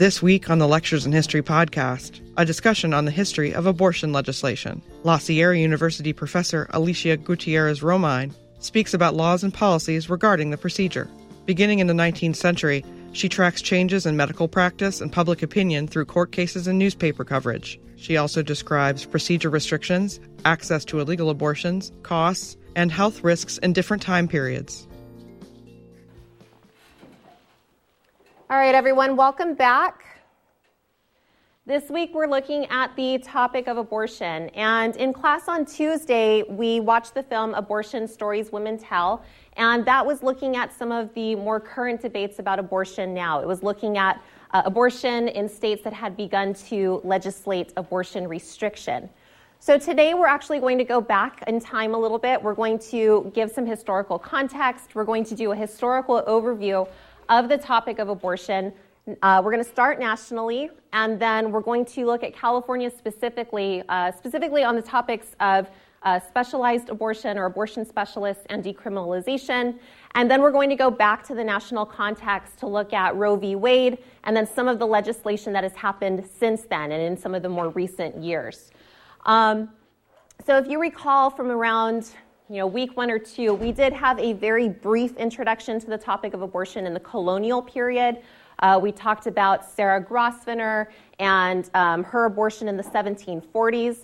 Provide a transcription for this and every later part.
This week on the Lectures in History podcast, a discussion on the history of abortion legislation. La Sierra University professor Alicia Gutierrez Romine speaks about laws and policies regarding the procedure. Beginning in the 19th century, she tracks changes in medical practice and public opinion through court cases and newspaper coverage. She also describes procedure restrictions, access to illegal abortions, costs, and health risks in different time periods. All right, everyone, welcome back. This week we're looking at the topic of abortion. And in class on Tuesday, we watched the film Abortion Stories Women Tell. And that was looking at some of the more current debates about abortion now. It was looking at uh, abortion in states that had begun to legislate abortion restriction. So today we're actually going to go back in time a little bit. We're going to give some historical context. We're going to do a historical overview of the topic of abortion. Uh, we're going to start nationally, and then we're going to look at California specifically, uh, specifically on the topics of uh, specialized abortion or abortion specialists and decriminalization. And then we're going to go back to the national context to look at Roe v. Wade and then some of the legislation that has happened since then and in some of the more recent years. Um, so if you recall from around you know, week one or two, we did have a very brief introduction to the topic of abortion in the colonial period. Uh, we talked about Sarah Grosvenor and um, her abortion in the 1740s.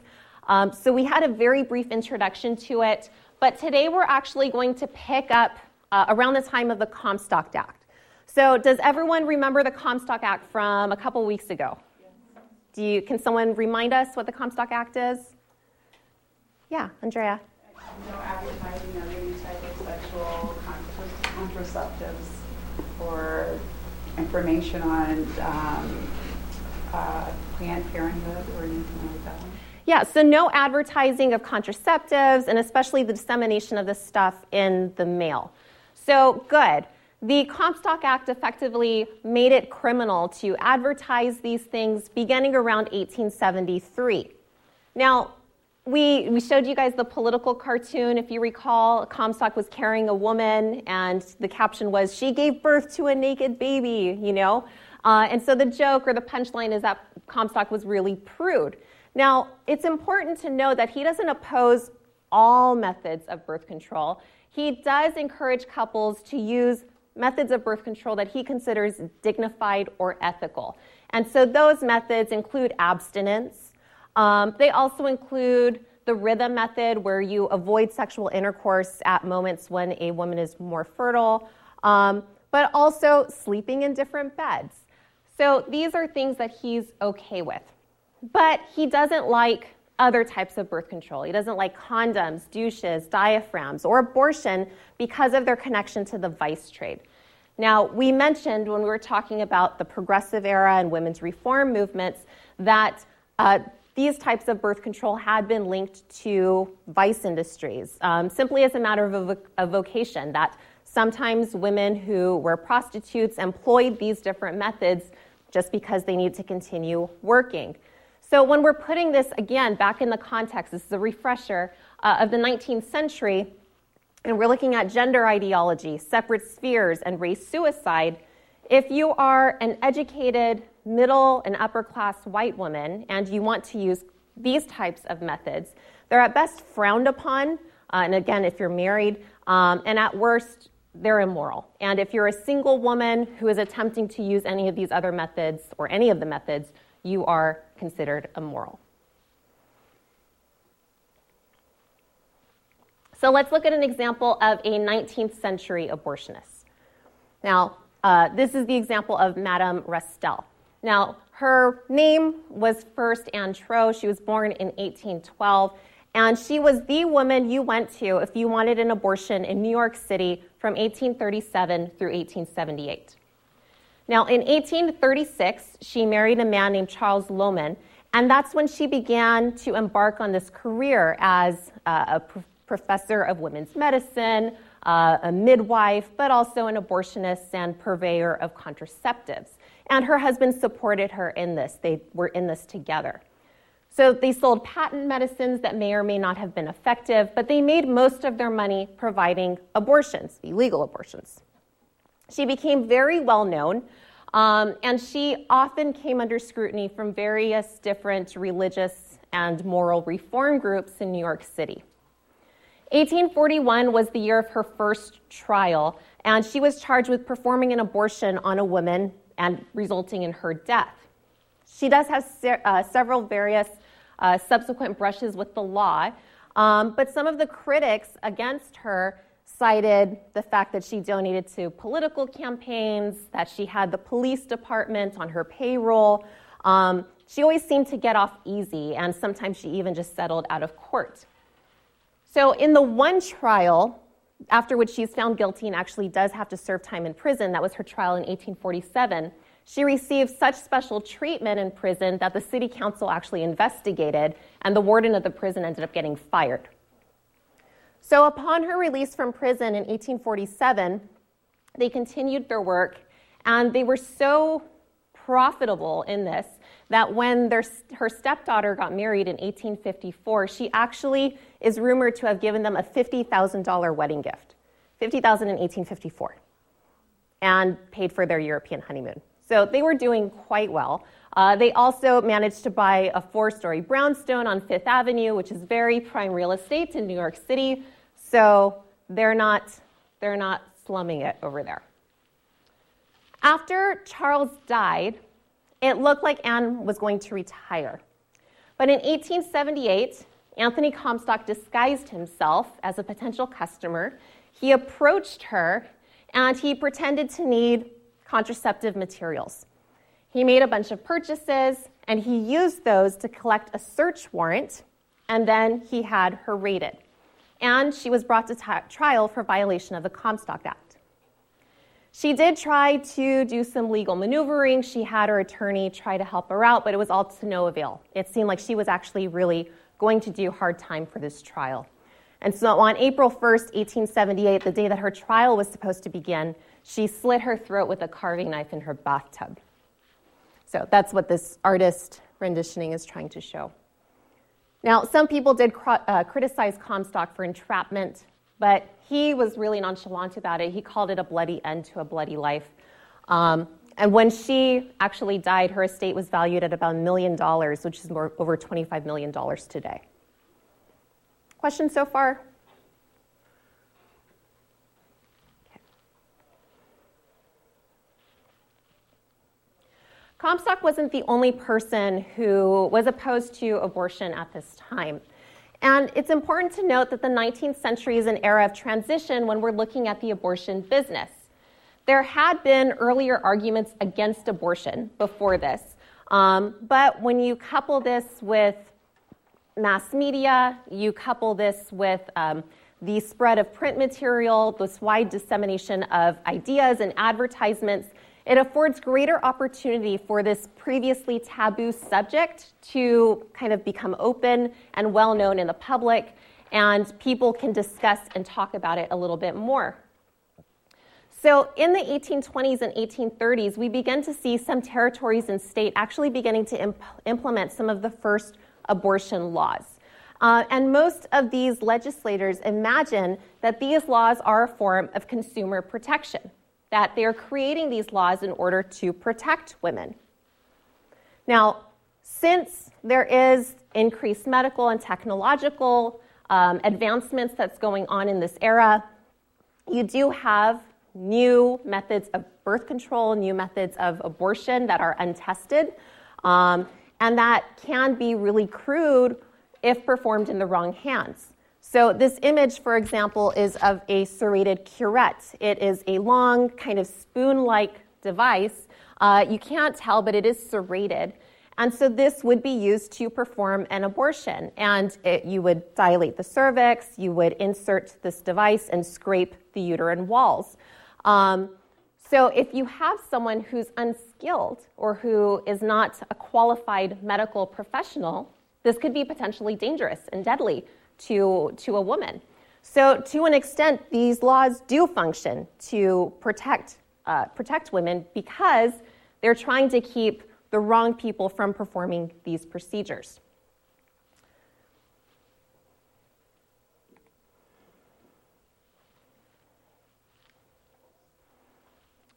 Um, so we had a very brief introduction to it. But today we're actually going to pick up uh, around the time of the Comstock Act. So does everyone remember the Comstock Act from a couple weeks ago? Do you, can someone remind us what the Comstock Act is? Yeah, Andrea no advertising of any type of sexual contraceptives or information on um, uh, Planned Parenthood or anything like that? Yeah, so no advertising of contraceptives and especially the dissemination of this stuff in the mail. So good. The Comstock Act effectively made it criminal to advertise these things beginning around 1873. Now, we, we showed you guys the political cartoon. If you recall, Comstock was carrying a woman, and the caption was, She gave birth to a naked baby, you know? Uh, and so the joke or the punchline is that Comstock was really prude. Now, it's important to know that he doesn't oppose all methods of birth control. He does encourage couples to use methods of birth control that he considers dignified or ethical. And so those methods include abstinence, um, they also include the rhythm method, where you avoid sexual intercourse at moments when a woman is more fertile, um, but also sleeping in different beds. So these are things that he's okay with. But he doesn't like other types of birth control. He doesn't like condoms, douches, diaphragms, or abortion because of their connection to the vice trade. Now, we mentioned when we were talking about the progressive era and women's reform movements that uh, these types of birth control had been linked to vice industries, um, simply as a matter of a, vocation, that sometimes women who were prostitutes employed these different methods just because they need to continue working. So, when we're putting this again back in the context, this is a refresher uh, of the 19th century, and we're looking at gender ideology, separate spheres, and race suicide. If you are an educated, middle and upper class white woman and you want to use these types of methods, they're at best frowned upon. Uh, and again, if you're married, um, and at worst, they're immoral. And if you're a single woman who is attempting to use any of these other methods or any of the methods, you are considered immoral. So let's look at an example of a 19th century abortionist. Now, uh, this is the example of Madame Restell. Now, her name was first Anne Trow. She was born in 1812, and she was the woman you went to if you wanted an abortion in New York City from 1837 through 1878. Now, in 1836, she married a man named Charles Lohman, and that's when she began to embark on this career as uh, a professor of women's medicine, uh, a midwife, but also an abortionist and purveyor of contraceptives. And her husband supported her in this. They were in this together. So they sold patent medicines that may or may not have been effective, but they made most of their money providing abortions, illegal abortions. She became very well known Um, and she often came under scrutiny from various different religious and moral reform groups in New York City. 1841 was the year of her first trial, and she was charged with performing an abortion on a woman and resulting in her death. She does have se- uh, several various uh, subsequent brushes with the law, um, but some of the critics against her cited the fact that she donated to political campaigns, that she had the police department on her payroll. Um, she always seemed to get off easy, and sometimes she even just settled out of court. So, in the one trial, after which she's found guilty and actually does have to serve time in prison, that was her trial in 1847, she received such special treatment in prison that the city council actually investigated, and the warden of the prison ended up getting fired. So, upon her release from prison in 1847, they continued their work, and they were so profitable in this that when their, her stepdaughter got married in 1854, she actually is rumored to have given them a $50,000 wedding gift. 50,000 in 1854 and paid for their European honeymoon. So they were doing quite well. Uh, they also managed to buy a four story brownstone on Fifth Avenue, which is very prime real estate in New York City. So they're not, they're not slumming it over there. After Charles died, it looked like Anne was going to retire. But in 1878, Anthony Comstock disguised himself as a potential customer. He approached her and he pretended to need contraceptive materials. He made a bunch of purchases and he used those to collect a search warrant, and then he had her raided and she was brought to t- trial for violation of the Comstock Act. She did try to do some legal maneuvering. She had her attorney try to help her out, but it was all to no avail. It seemed like she was actually really going to do hard time for this trial. And so on April 1st, 1878, the day that her trial was supposed to begin, she slit her throat with a carving knife in her bathtub. So that's what this artist renditioning is trying to show. Now, some people did uh, criticize Comstock for entrapment, but he was really nonchalant about it. He called it a bloody end to a bloody life. Um, and when she actually died, her estate was valued at about a million dollars, which is more, over $25 million today. Questions so far? Comstock wasn't the only person who was opposed to abortion at this time. And it's important to note that the 19th century is an era of transition when we're looking at the abortion business. There had been earlier arguments against abortion before this, um, but when you couple this with mass media, you couple this with um, the spread of print material, this wide dissemination of ideas and advertisements, it affords greater opportunity for this previously taboo subject to kind of become open and well known in the public, and people can discuss and talk about it a little bit more. So, in the 1820s and 1830s, we begin to see some territories and state actually beginning to imp- implement some of the first abortion laws. Uh, and most of these legislators imagine that these laws are a form of consumer protection that they are creating these laws in order to protect women. Now, since there is increased medical and technological um, advancements that's going on in this era, you do have new methods of birth control, new methods of abortion that are untested, um, and that can be really crude if performed in the wrong hands. So this image, for example, is of a serrated curette. It is a long, kind of spoon-like device. Uh, you can't tell, but it is serrated. And so this would be used to perform an abortion. And it, you would dilate the cervix, you would insert this device and scrape the uterine walls. Um, so if you have someone who's unskilled or who is not a qualified medical professional, this could be potentially dangerous and deadly to, to a woman. So, to an extent, these laws do function to protect, uh, protect women because they're trying to keep the wrong people from performing these procedures.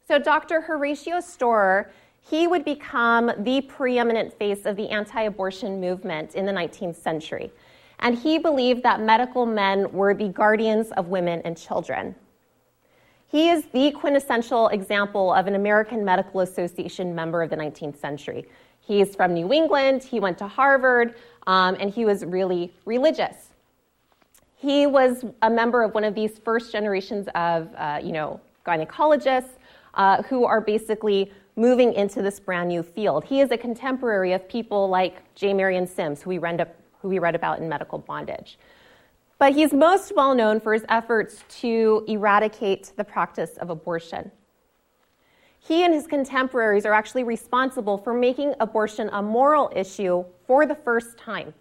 So, Dr. Horatio Storer, he would become the preeminent face of the anti abortion movement in the 19th century. And he believed that medical men were the guardians of women and children. He is the quintessential example of an American Medical Association member of the 19th century. He's from New England, he went to Harvard, um, and he was really religious. He was a member of one of these first generations of, uh, you know, gynecologists uh, who are basically moving into this brand new field. He is a contemporary of people like J. Marion Sims, who we read, who we read about in Medical Bondage. But he's most well known for his efforts to eradicate the practice of abortion. He and his contemporaries are actually responsible for making abortion a moral issue for the first time.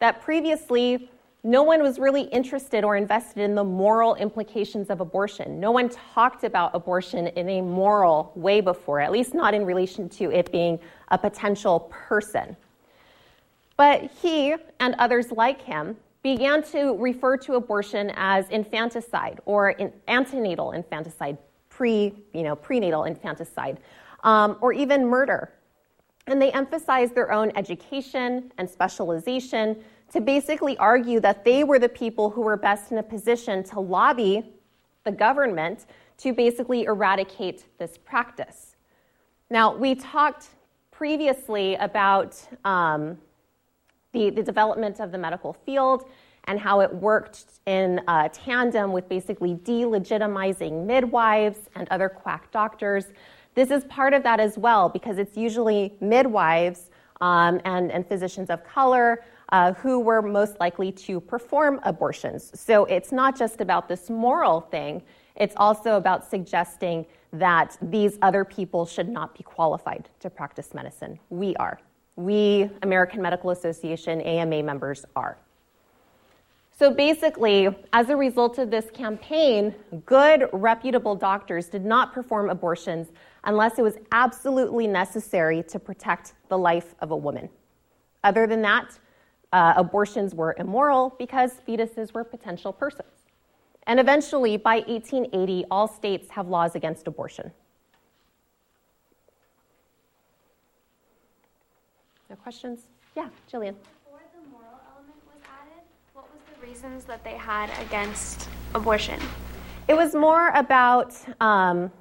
That previously, no one was really interested or invested in the moral implications of abortion. No one talked about abortion in a moral way before, at least not in relation to it being a potential person. But he and others like him began to refer to abortion as infanticide or in antenatal infanticide, pre, you know, prenatal infanticide, um, or even murder. And they emphasized their own education and specialization to basically argue that they were the people who were best in a position to lobby the government to basically eradicate this practice. Now, we talked previously about um, the, the development of the medical field and how it worked in uh, tandem with basically delegitimizing midwives and other quack doctors. This is part of that as well because it's usually midwives um, and, and physicians of color uh, who were most likely to perform abortions. So it's not just about this moral thing, it's also about suggesting that these other people should not be qualified to practice medicine. We are. We, American Medical Association, AMA members, are. So basically, as a result of this campaign, good, reputable doctors did not perform abortions unless it was absolutely necessary to protect the life of a woman. Other than that, uh, abortions were immoral because fetuses were potential persons. And eventually, by 1880, all states have laws against abortion. No questions? Yeah, Jillian. Before the moral element was added, what was the reasons that they had against abortion? It was more about, um,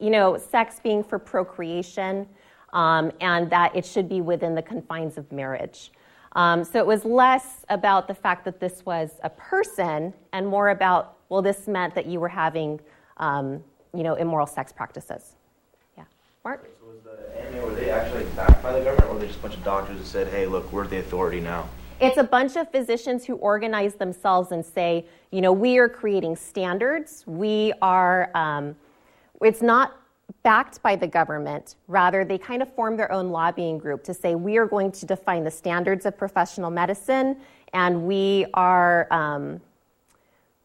you know, sex being for procreation um, and that it should be within the confines of marriage. Um, so it was less about the fact that this was a person and more about, well, this meant that you were having, um, you know, immoral sex practices. Yeah. Mark? So was the AMA, were they actually backed by the government or were they just a bunch of doctors that said, hey, look, we're the authority now? It's a bunch of physicians who organize themselves and say, you know, we are creating standards. We are, um, it's not backed by the government. Rather, they kind of form their own lobbying group to say, we are going to define the standards of professional medicine, and we are, um,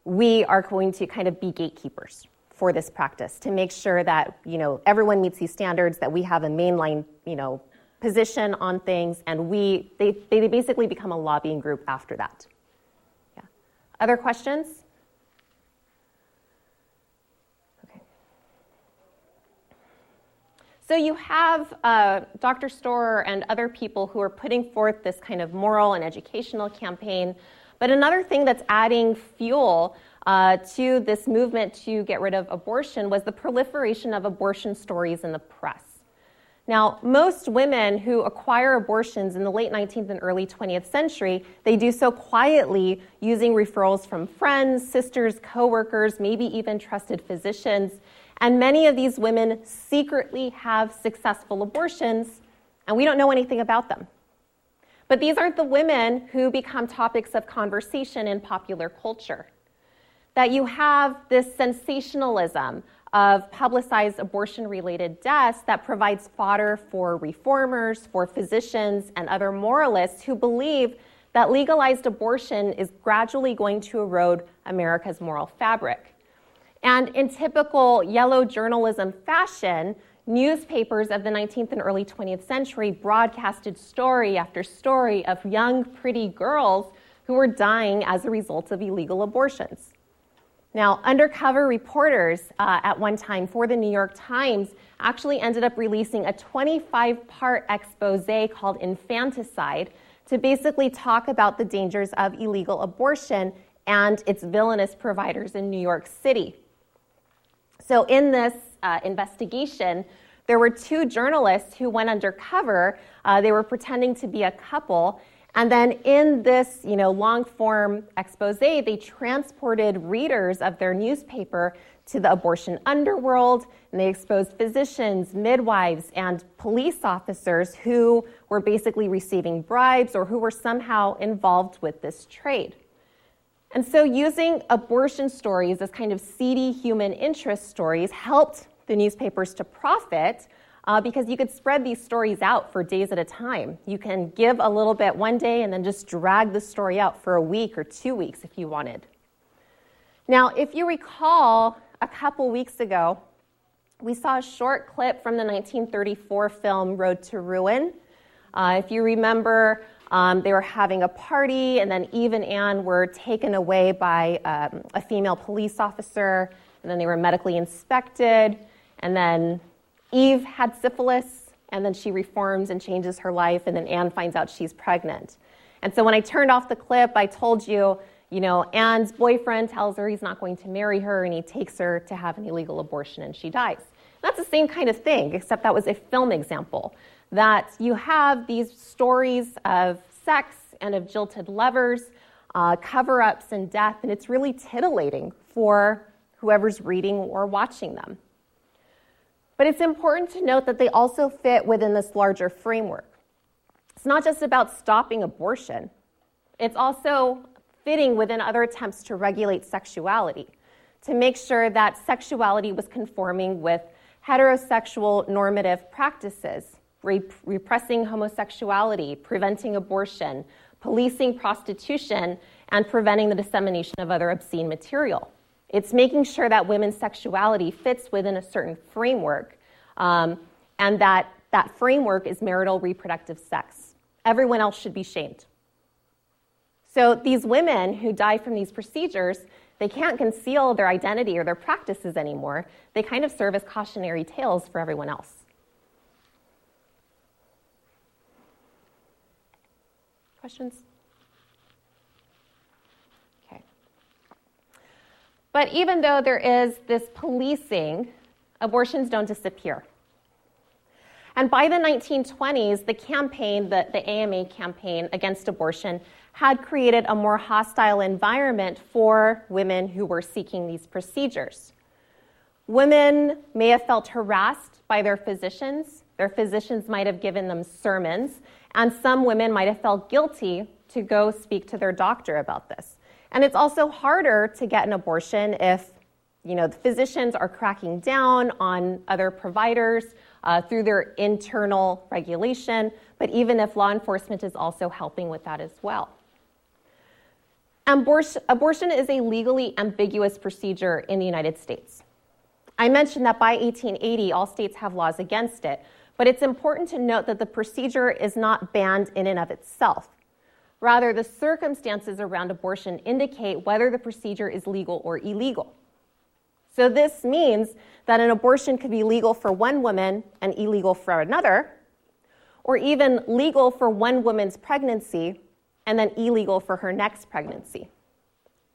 we are going to kind of be gatekeepers for this practice to make sure that you know everyone meets these standards that we have a mainline you know position on things and we they, they basically become a lobbying group after that yeah other questions So you have uh, Dr. Storer and other people who are putting forth this kind of moral and educational campaign. But another thing that's adding fuel uh, to this movement to get rid of abortion was the proliferation of abortion stories in the press. Now, most women who acquire abortions in the late 19th and early 20th century, they do so quietly using referrals from friends, sisters, coworkers, maybe even trusted physicians. And many of these women secretly have successful abortions, and we don't know anything about them. But these aren't the women who become topics of conversation in popular culture. That you have this sensationalism of publicized abortion related deaths that provides fodder for reformers, for physicians, and other moralists who believe that legalized abortion is gradually going to erode America's moral fabric. And in typical yellow journalism fashion, newspapers of the 19th and early 20th century broadcasted story after story of young, pretty girls who were dying as a result of illegal abortions. Now, undercover reporters uh, at one time for the New York Times actually ended up releasing a 25 part expose called Infanticide to basically talk about the dangers of illegal abortion and its villainous providers in New York City. So, in this uh, investigation, there were two journalists who went undercover. Uh, they were pretending to be a couple. And then in this, you know, long form expose, they transported readers of their newspaper to the abortion underworld, and they exposed physicians, midwives, and police officers who were basically receiving bribes or who were somehow involved with this trade. And so, using abortion stories as kind of seedy human interest stories helped the newspapers to profit uh, because you could spread these stories out for days at a time. You can give a little bit one day and then just drag the story out for a week or two weeks if you wanted. Now, if you recall, a couple weeks ago, we saw a short clip from the 1934 film Road to Ruin. Uh, if you remember, um, they were having a party, and then Eve and Anne were taken away by um, a female police officer, and then they were medically inspected, and then Eve had syphilis, and then she reforms and changes her life, and then Anne finds out she's pregnant. And so when I turned off the clip, I told you, you know, Anne's boyfriend tells her he's not going to marry her, and he takes her to have an illegal abortion, and she dies. That's the same kind of thing, except that was a film example. That you have these stories of sex and of jilted lovers, uh, cover ups, and death, and it's really titillating for whoever's reading or watching them. But it's important to note that they also fit within this larger framework. It's not just about stopping abortion, it's also fitting within other attempts to regulate sexuality, to make sure that sexuality was conforming with heterosexual normative practices, repressing homosexuality, preventing abortion, policing prostitution, and preventing the dissemination of other obscene material. It's making sure that women's sexuality fits within a certain framework um, and that that framework is marital reproductive sex. Everyone else should be shamed. So these women who die from these procedures, they can't conceal their identity or their practices anymore. They kind of serve as cautionary tales for everyone else. Questions? But even though there is this policing, abortions don't disappear. And by the 1920s, the campaign, the, the AMA campaign against abortion, had created a more hostile environment for women who were seeking these procedures. Women may have felt harassed by their physicians. Their physicians might have given them sermons, and some women might have felt guilty to go speak to their doctor about this. And it's also harder to get an abortion if you know, the physicians are cracking down on other providers uh, through their internal regulation, but even if law enforcement is also helping with that as well. Abortion, abortion is a legally ambiguous procedure in the United States. I mentioned that by 1880, all states have laws against it, but it's important to note that the procedure is not banned in and of itself. Rather, the circumstances around abortion indicate whether the procedure is legal or illegal. So, this means that an abortion could be legal for one woman and illegal for another, or even legal for one woman's pregnancy and then illegal for her next pregnancy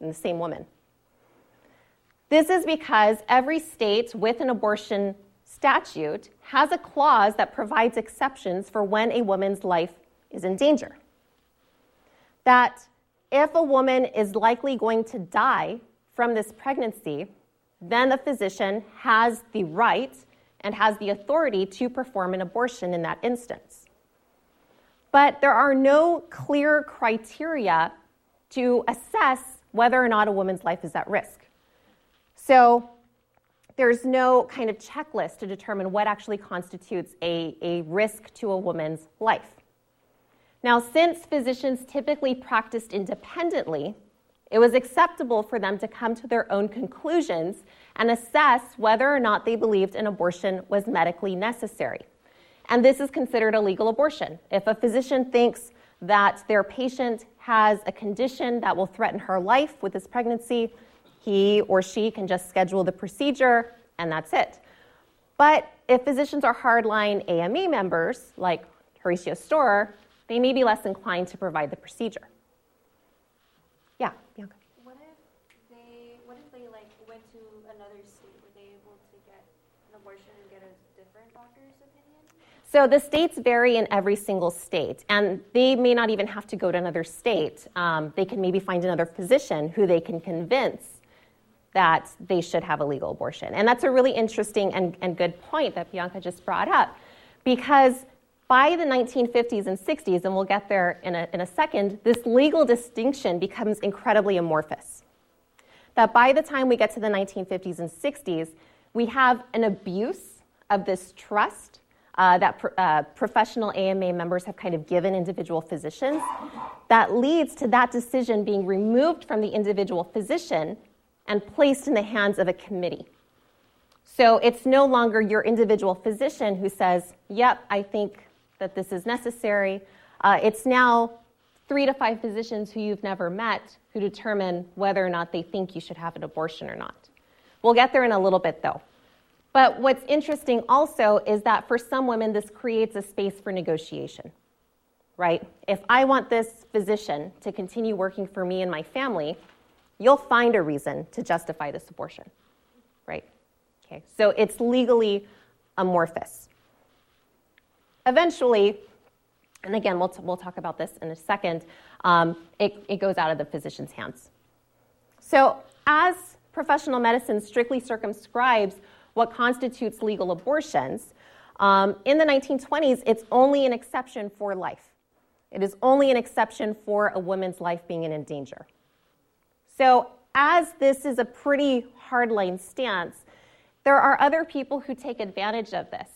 in the same woman. This is because every state with an abortion statute has a clause that provides exceptions for when a woman's life is in danger that if a woman is likely going to die from this pregnancy, then the physician has the right and has the authority to perform an abortion in that instance. But there are no clear criteria to assess whether or not a woman's life is at risk. So there's no kind of checklist to determine what actually constitutes a, a risk to a woman's life. Now, since physicians typically practiced independently, it was acceptable for them to come to their own conclusions and assess whether or not they believed an abortion was medically necessary. And this is considered a legal abortion. If a physician thinks that their patient has a condition that will threaten her life with this pregnancy, He or she can just schedule the procedure, and that's it. But if physicians are hardline AMA members, like Horatio Storer, they may be less inclined to provide the procedure. Yeah, Bianca. What if they what if they like went to another state? Were they able to get an abortion and get a different doctor's opinion? So the states vary in every single state, and they may not even have to go to another state. Um, they can maybe find another physician who they can convince that they should have a legal abortion. And that's a really interesting and, and good point that Bianca just brought up, because by the 1950s and 60s, and we'll get there in a, in a second, this legal distinction becomes incredibly amorphous. That by the time we get to the 1950s and 60s, we have an abuse of this trust uh, that pr- uh, professional AMA members have kind of given individual physicians that leads to that decision being removed from the individual physician and placed in the hands of a committee. So it's no longer your individual physician who says, Yep, I think that this is necessary. Uh, it's now three to five physicians who you've never met who determine whether or not they think you should have an abortion or not. We'll get there in a little bit though. But what's interesting also is that for some women, this creates a space for negotiation, right? If I want this physician to continue working for me and my family, you'll find a reason to justify this abortion, right? Okay, so it's legally amorphous. Eventually, and again, we'll, t- we'll talk about this in a second, um, it, it goes out of the physician's hands. So, as professional medicine strictly circumscribes what constitutes legal abortions, um, in the 1920s, it's only an exception for life. It is only an exception for a woman's life being in danger. So, as this is a pretty hardline stance, there are other people who take advantage of this.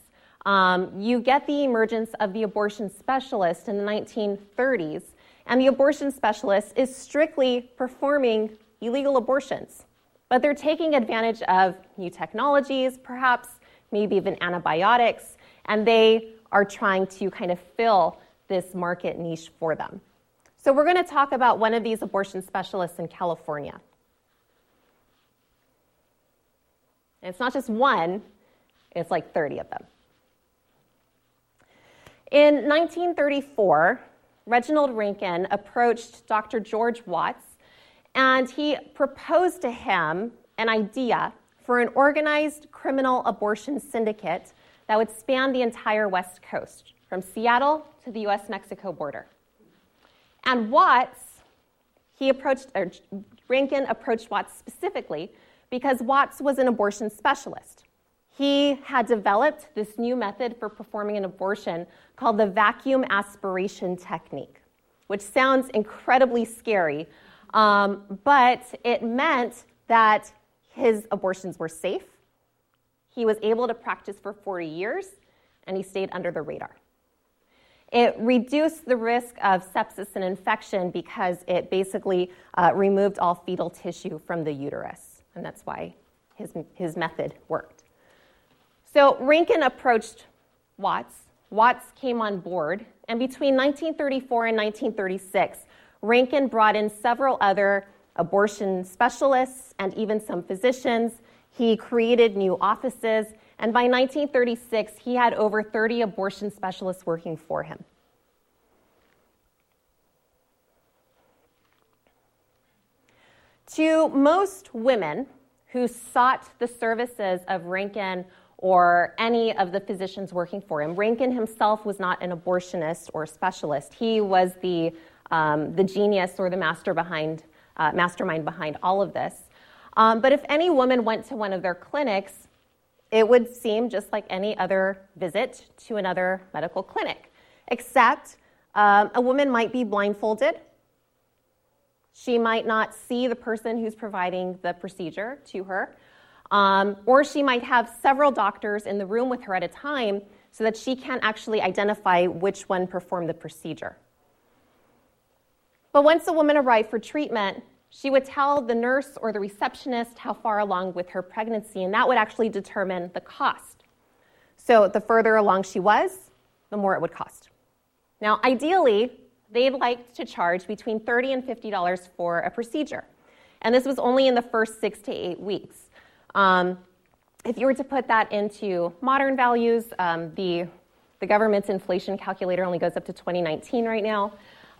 Um, you get the emergence of the abortion specialist in the 1930s, and the abortion specialist is strictly performing illegal abortions. But they're taking advantage of new technologies, perhaps, maybe even antibiotics, and they are trying to kind of fill this market niche for them. So, we're going to talk about one of these abortion specialists in California. And it's not just one, it's like 30 of them. In 1934, Reginald Rankin approached Dr. George Watts and he proposed to him an idea for an organized criminal abortion syndicate that would span the entire West Coast, from Seattle to the US Mexico border. And Watts, he approached, or Rankin approached Watts specifically because Watts was an abortion specialist. He had developed this new method for performing an abortion called the vacuum aspiration technique, which sounds incredibly scary, um, but it meant that his abortions were safe. He was able to practice for 40 years, and he stayed under the radar. It reduced the risk of sepsis and infection because it basically uh, removed all fetal tissue from the uterus, and that's why his, his method worked. So Rankin approached Watts. Watts came on board, and between 1934 and 1936, Rankin brought in several other abortion specialists and even some physicians. He created new offices, and by 1936, he had over 30 abortion specialists working for him. To most women who sought the services of Rankin or any of the physicians working for him, Rankin himself was not an abortionist or specialist. He was the um, the genius or the master behind, uh, mastermind behind all of this. Um, but if any woman went to one of their clinics, it would seem just like any other visit to another medical clinic, except um, a woman might be blindfolded. She might not see the person who's providing the procedure to her. Um, or she might have several doctors in the room with her at a time so that she can't actually identify which one performed the procedure. But once a woman arrived for treatment, she would tell the nurse or the receptionist how far along with her pregnancy, and that would actually determine the cost. So the further along she was, the more it would cost. Now, ideally, they'd like to charge between 30 and $50 for a procedure. And this was only in the first six to eight weeks. Um, if you were to put that into modern values, um, the, the government's inflation calculator only goes up to 2019 right now.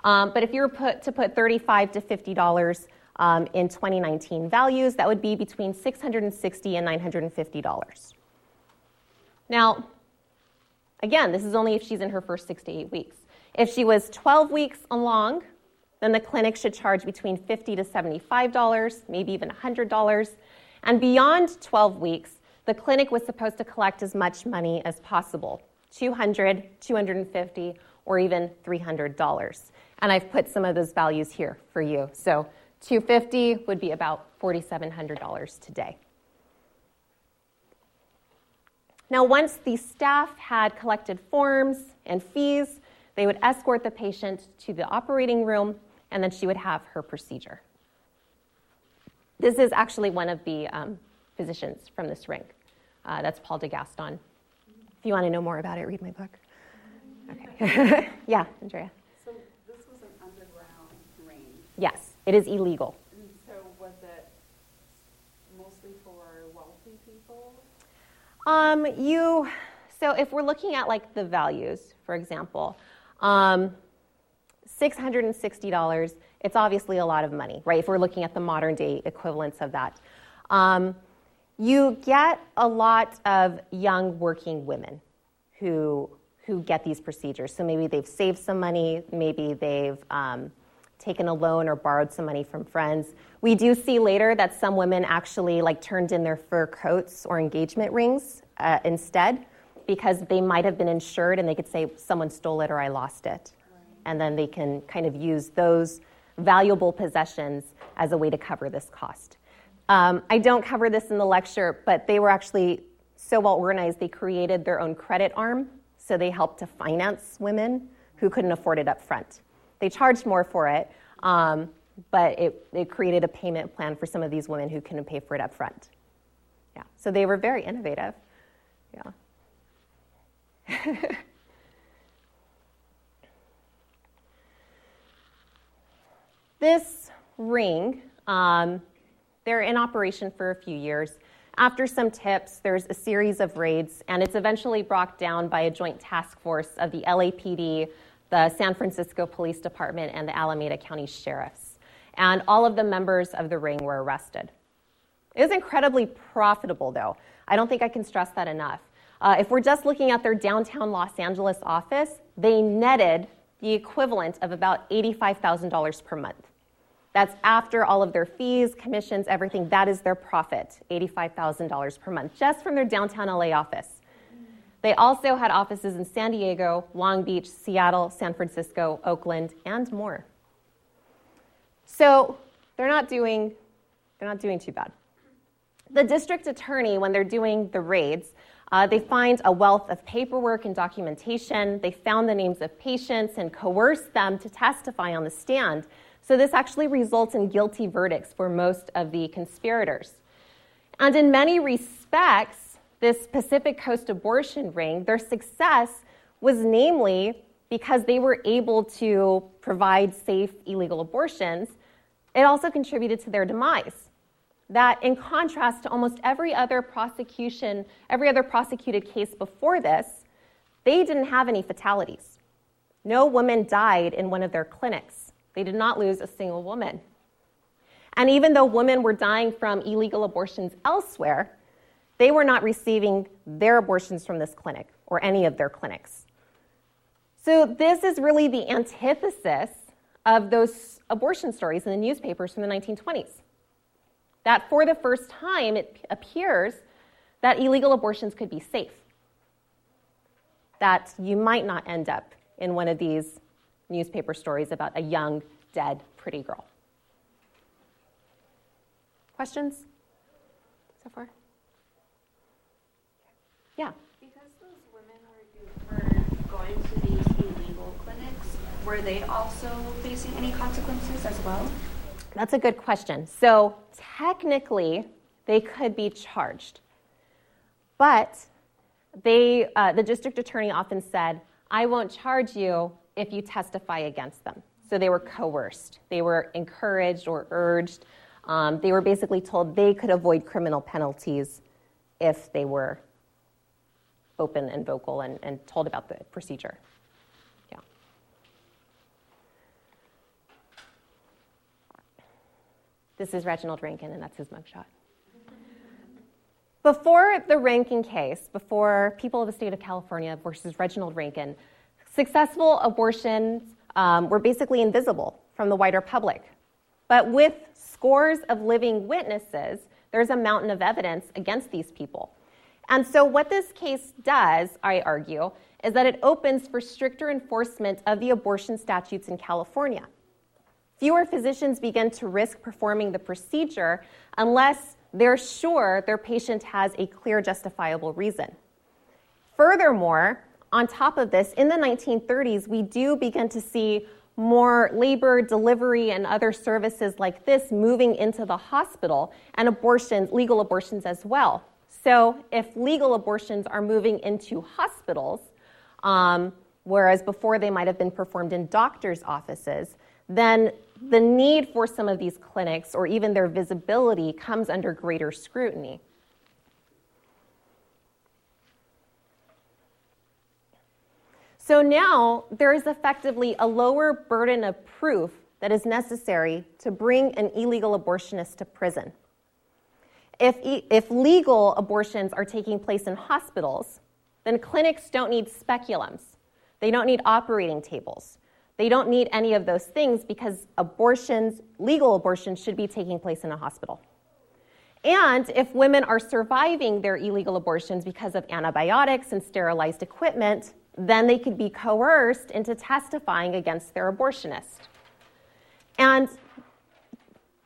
Um, but if you were put, to put 35 to $50 um, in 2019 values, that would be between 660 and $950. Now, again, this is only if she's in her first six to eight weeks. If she was 12 weeks along, then the clinic should charge between 50 to $75, maybe even $100. And beyond 12 weeks, the clinic was supposed to collect as much money as possible 200 250 or even $300 and i've put some of those values here for you so 250 would be about $4700 today now once the staff had collected forms and fees they would escort the patient to the operating room and then she would have her procedure this is actually one of the um, physicians from this ring uh, that's Paul de Gaston. If you want to know more about it, read my book. Okay. yeah, Andrea. So this was an underground ring. Yes, it is illegal. So was it mostly for wealthy people? Um, you, so if we're looking at like the values, for example, um, $660, it's obviously a lot of money, right? If we're looking at the modern day equivalents of that. Um, you get a lot of young working women who, who get these procedures. So maybe they've saved some money, maybe they've um, taken a loan or borrowed some money from friends. We do see later that some women actually like turned in their fur coats or engagement rings uh, instead because they might have been insured and they could say someone stole it or I lost it. And then they can kind of use those valuable possessions as a way to cover this cost. Um, I don't cover this in the lecture, but they were actually so well organized, they created their own credit arm. So they helped to finance women who couldn't afford it up front. They charged more for it, um, but it, it created a payment plan for some of these women who couldn't pay for it up front. Yeah, so they were very innovative. Yeah. this ring um, they're in operation for a few years. After some tips, there's a series of raids, and it's eventually brought down by a joint task force of the LAPD, the San Francisco Police Department, and the Alameda County Sheriffs. And all of the members of the ring were arrested. It was incredibly profitable, though. I don't think I can stress that enough. Uh, if we're just looking at their downtown Los Angeles office, they netted the equivalent of about $85,000 per month. That's after all of their fees, commissions, everything. That is their profit, $85,000 per month, just from their downtown LA office. They also had offices in San Diego, Long Beach, Seattle, San Francisco, Oakland, and more. So they're not doing, they're not doing too bad. The district attorney, when they're doing the raids, uh, they find a wealth of paperwork and documentation. They found the names of patients and coerced them to testify on the stand so this actually results in guilty verdicts for most of the conspirators. And in many respects, this Pacific Coast abortion ring, their success was namely because they were able to provide safe illegal abortions, it also contributed to their demise. That, in contrast to almost every other prosecution, every other prosecuted case before this, they didn't have any fatalities. No woman died in one of their clinics. They did not lose a single woman. And even though women were dying from illegal abortions elsewhere, they were not receiving their abortions from this clinic or any of their clinics. So, this is really the antithesis of those abortion stories in the newspapers from the 1920s. That for the first time, it appears that illegal abortions could be safe. That you might not end up in one of these newspaper stories about a young, dead, pretty girl. Questions so far? Yeah. Because those women were, were going to these illegal clinics, were they also facing any consequences as well? That's a good question. So, technically, they could be charged. But they, uh, the district attorney often said, I won't charge you if you testify against them. So they were coerced, they were encouraged or urged Um, they were basically told they could avoid criminal penalties if they were open and vocal and, and told about the procedure. This is Reginald Rankin, and that's his mugshot. Before the Rankin case, before people of the state of California versus Reginald Rankin, successful abortions um, were basically invisible from the wider public. But with scores of living witnesses, there's a mountain of evidence against these people. And so, what this case does, I argue, is that it opens for stricter enforcement of the abortion statutes in California. Fewer physicians begin to risk performing the procedure unless they're sure their patient has a clear, justifiable reason. Furthermore, on top of this, in the 1930s, we do begin to see more labor, delivery, and other services like this moving into the hospital, and abortions, legal abortions as well. So, if legal abortions are moving into hospitals, um, whereas before they might have been performed in doctors' offices, then the need for some of these clinics or even their visibility comes under greater scrutiny. So now there is effectively a lower burden of proof that is necessary to bring an illegal abortionist to prison. If, if legal abortions are taking place in hospitals, then clinics don't need speculums. They don't need operating tables. They don't need any of those things because abortions, legal abortions, should be taking place in a hospital. And if women are surviving their illegal abortions because of antibiotics and sterilized equipment, then they could be coerced into testifying against their abortionist. And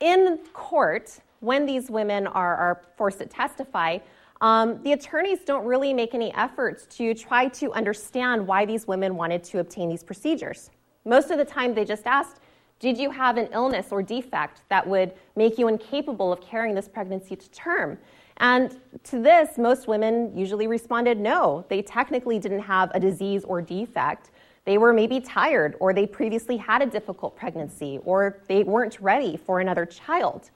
in court, when these women are, are forced to testify, um, the attorneys don't really make any efforts to try to understand why these women wanted to obtain these procedures. Most of the time, they just asked, Did you have an illness or defect that would make you incapable of carrying this pregnancy to term? And to this, most women usually responded no. They technically didn't have a disease or defect. They were maybe tired, or they previously had a difficult pregnancy, or they weren't ready for another child.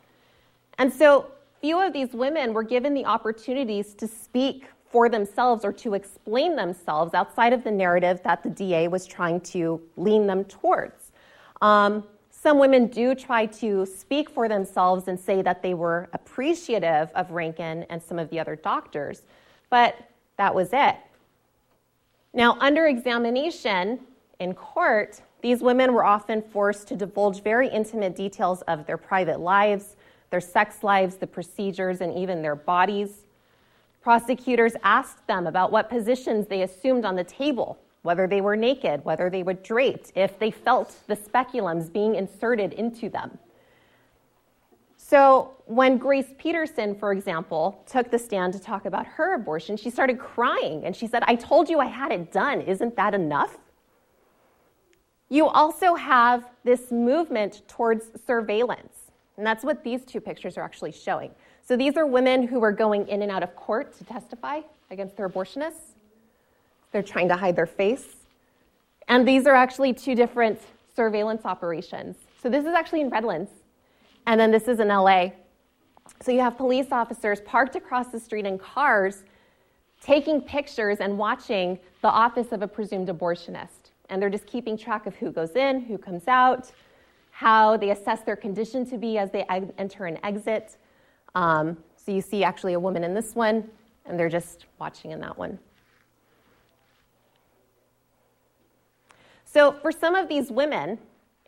And so, few of these women were given the opportunities to speak for themselves or to explain themselves outside of the narrative that the DA was trying to lean them towards. Um, some women do try to speak for themselves and say that they were appreciative of Rankin and some of the other doctors, but that was it. Now, under examination in court, these women were often forced to divulge very intimate details of their private lives, their sex lives, the procedures, and even their bodies. Prosecutors asked them about what positions they assumed on the table, whether they were naked, whether they were draped, if they felt the speculums being inserted into them. So, when Grace Peterson, for example, took the stand to talk about her abortion, she started crying and she said, I told you I had it done. Isn't that enough? You also have this movement towards surveillance. And that's what these two pictures are actually showing. So these are women who are going in and out of court to testify against their abortionists. They're trying to hide their face. And these are actually two different surveillance operations. So this is actually in Redlands, and then this is in LA. So you have police officers parked across the street in cars taking pictures and watching the office of a presumed abortionist. And they're just keeping track of who goes in, who comes out, how they assess their condition to be as they enter and exit. Um, so you see actually a woman in this one, and they're just watching in that one. So for some of these women,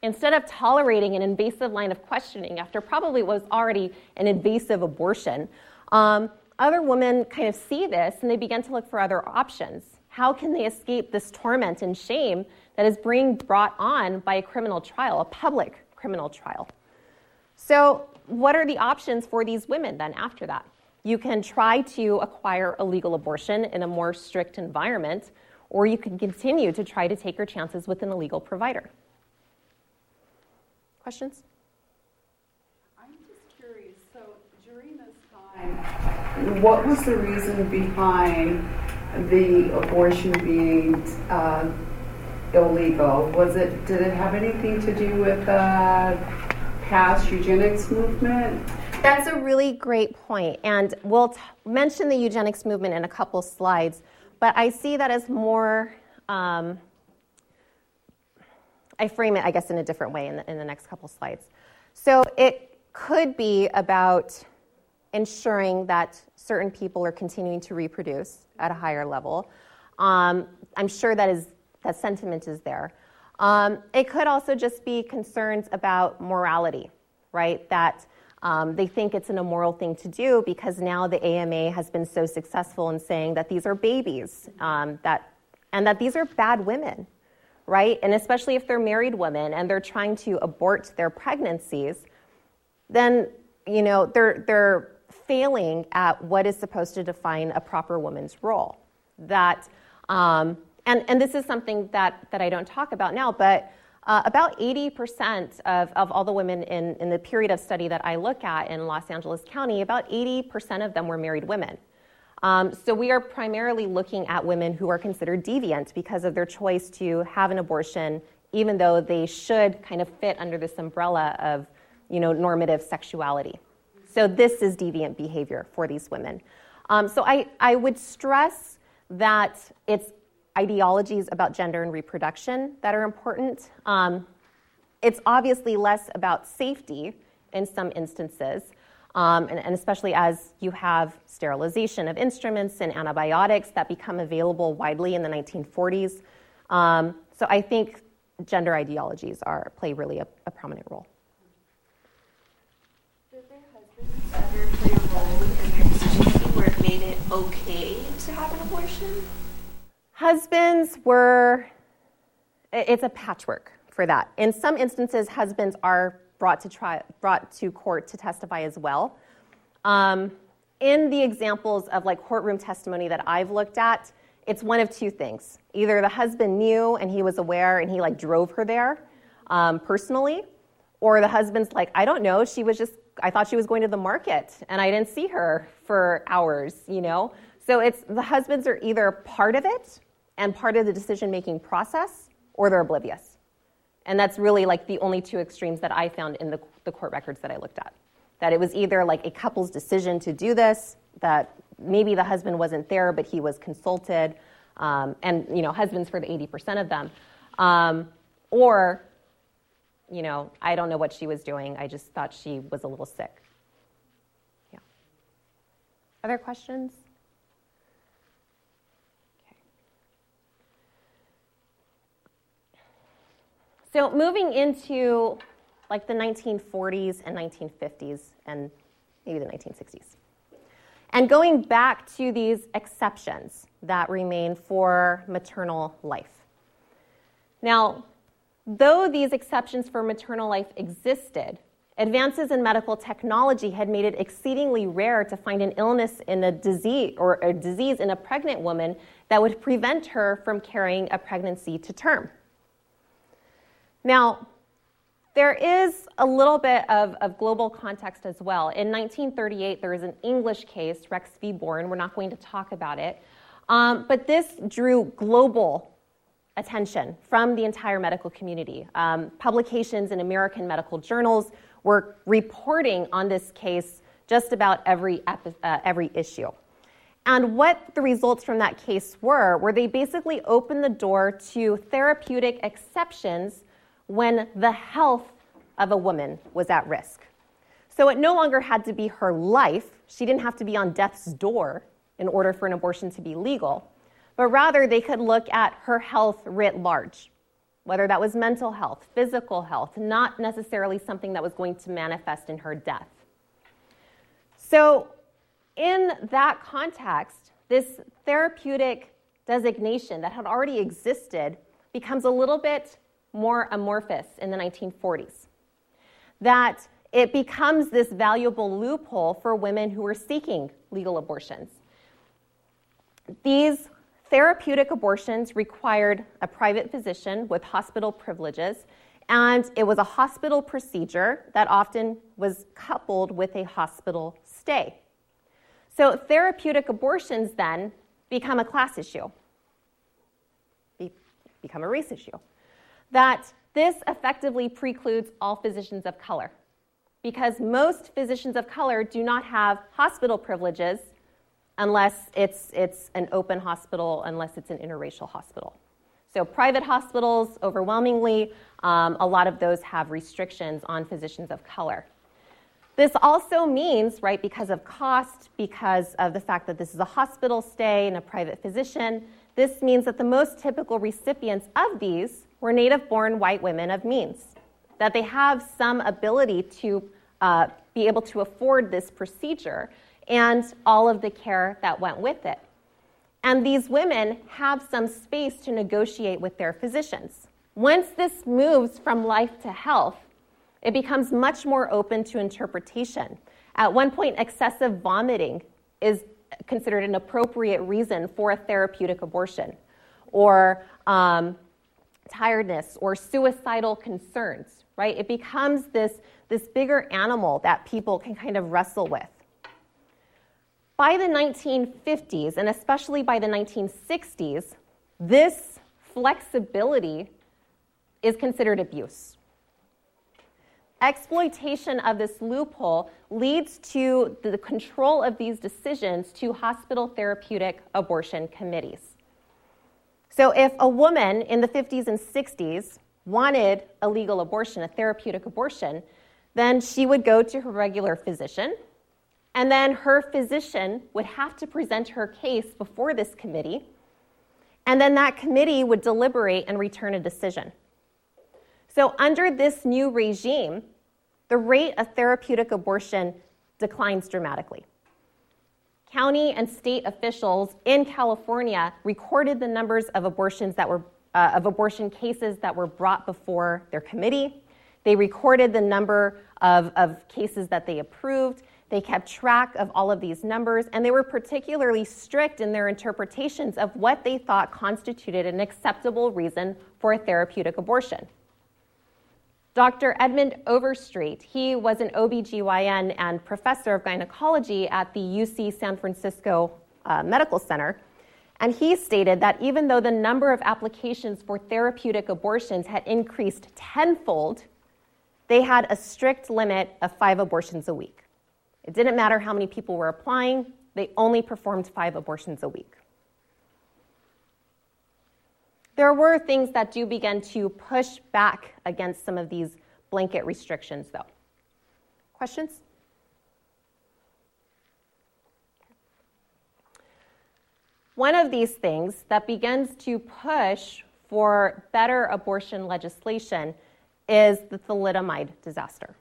instead of tolerating an invasive line of questioning after probably what was already an invasive abortion, um, other women kind of see this and they begin to look for other options. How can they escape this torment and shame that is being brought on by a criminal trial, a public criminal trial? So what are the options for these women then after that? You can try to acquire a legal abortion in a more strict environment, or you can continue to try to take your chances with an illegal provider. Questions? I'm just curious. So during this time, what was the reason behind the abortion being uh, illegal? Was it did it have anything to do with uh, past eugenics movement? That's a really great point, and we'll t- mention the eugenics movement in a couple slides. But I see that as more. Um, I frame it, I guess, in a different way in the, in the next couple slides. So it could be about ensuring that certain people are continuing to reproduce at a higher level. Um, I'm sure that is that sentiment is there. Um, it could also just be concerns about morality, right? That um, they think it's an immoral thing to do because now the AMA has been so successful in saying that these are babies, um, that, and that these are bad women, right? And especially if they're married women and they're trying to abort their pregnancies, then you know they're they're failing at what is supposed to define a proper woman's role. That um, and, and this is something that, that I don't talk about now, but uh, about 80% of, of all the women in, in the period of study that I look at in Los Angeles County, about 80% of them were married women. Um, so we are primarily looking at women who are considered deviant because of their choice to have an abortion, even though they should kind of fit under this umbrella of you know, normative sexuality. So this is deviant behavior for these women. Um, so I, I would stress that it's ideologies about gender and reproduction that are important. Um, it's obviously less about safety in some instances, um, and, and, especially as you have sterilization of instruments and antibiotics that become available widely in the 1940s. Um, so I think gender ideologies are play really a, a prominent role. Did their husbands ever play a role in their decision where it made it okay to have an abortion? Husbands were, it's a patchwork for that. In some instances, husbands are brought to, try, brought to court to testify as well. Um, in the examples of like courtroom testimony that I've looked at, it's one of two things. Either the husband knew and he was aware and he like drove her there um, personally, or the husband's like, I don't know, she was just, I thought she was going to the market and I didn't see her for hours, you know? So it's the husbands are either part of it and part of the decision making process, or they're oblivious. And that's really like the only two extremes that I found in the, the court records that I looked at. That it was either like a couple's decision to do this, that maybe the husband wasn't there, but he was consulted, um, and you know, husbands for the 80% of them, um, or you know, I don't know what she was doing. I just thought she was a little sick. Yeah. Other questions? So moving into like the 1940s and 1950s and maybe the 1960s. And going back to these exceptions that remain for maternal life. Now, though these exceptions for maternal life existed, advances in medical technology had made it exceedingly rare to find an illness in a disease or a disease in a pregnant woman that would prevent her from carrying a pregnancy to term. Now, there is a little bit of, of, global context as well. In 1938, there was an English case, Rex v. Bourne. We're not going to talk about it. Um, but this drew global attention from the entire medical community. Um, publications in American medical journals were reporting on this case just about every, epi- uh, every issue. And what the results from that case were, were they basically opened the door to therapeutic exceptions when the health of a woman was at risk. So it no longer had to be her life. She didn't have to be on death's door in order for an abortion to be legal, but rather they could look at her health writ large, whether that was mental health, physical health, not necessarily something that was going to manifest in her death. So, in that context, this therapeutic designation that had already existed becomes a little bit more amorphous in the 1940s. That it becomes this valuable loophole for women who are seeking legal abortions. These therapeutic abortions required a private physician with hospital privileges, and it was a hospital procedure that often was coupled with a hospital stay. So, therapeutic abortions then become a class issue, be- become a race issue that this effectively precludes all physicians of color because most physicians of color do not have hospital privileges unless it's, it's an open hospital, unless it's an interracial hospital. So, private hospitals, overwhelmingly, um, a lot of those have restrictions on physicians of color. This also means, right, because of cost, because of the fact that this is a hospital stay and a private physician, this means that the most typical recipients of these were native born white women of means, that they have some ability to uh, be able to afford this procedure and all of the care that went with it. And these women have some space to negotiate with their physicians. Once this moves from life to health, it becomes much more open to interpretation. At one point, excessive vomiting is considered an appropriate reason for a therapeutic abortion, or um, tiredness, or suicidal concerns, right? It becomes this, this bigger animal that people can kind of wrestle with. By the 1950s, and especially by the 1960s, this flexibility is considered abuse. Exploitation of this loophole leads to the control of these decisions to hospital therapeutic abortion committees. So, if a woman in the 50s and 60s wanted a legal abortion, a therapeutic abortion, then she would go to her regular physician and then her physician would have to present her case before this committee. And then that committee would deliberate and return a decision. So, under this new regime, the rate of therapeutic abortion declines dramatically. County and state officials in California recorded the numbers of abortions that were uh, of abortion cases that were brought before their committee. They recorded the number of, of cases that they approved, they kept track of all of these numbers, and they were particularly strict in their interpretations of what they thought constituted an acceptable reason for a therapeutic abortion. Dr. Edmund Overstreet, he was an OBGYN and professor of gynecology at the UC San Francisco uh, Medical Center. And he stated that even though the number of applications for therapeutic abortions had increased tenfold, they had a strict limit of five abortions a week. It didn't matter how many people were applying, they only performed five abortions a week. There were things that do begin to push back against some of these blanket restrictions, though. Questions? One of these things that begins to push for better abortion legislation is the thalidomide disaster.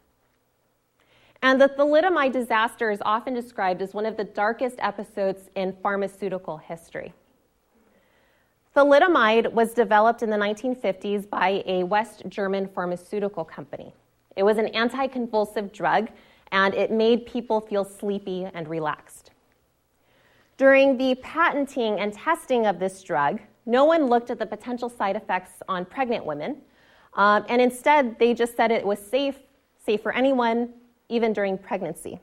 And the thalidomide disaster is often described as one of the darkest episodes in pharmaceutical history. Thalidomide was developed in the 1950s by a West German pharmaceutical company. It was an anticonvulsive drug, and it made people feel sleepy and relaxed. During the patenting and testing of this drug, no one looked at the potential side effects on pregnant women, um, and instead they just said it was safe, safe for anyone, even during pregnancy.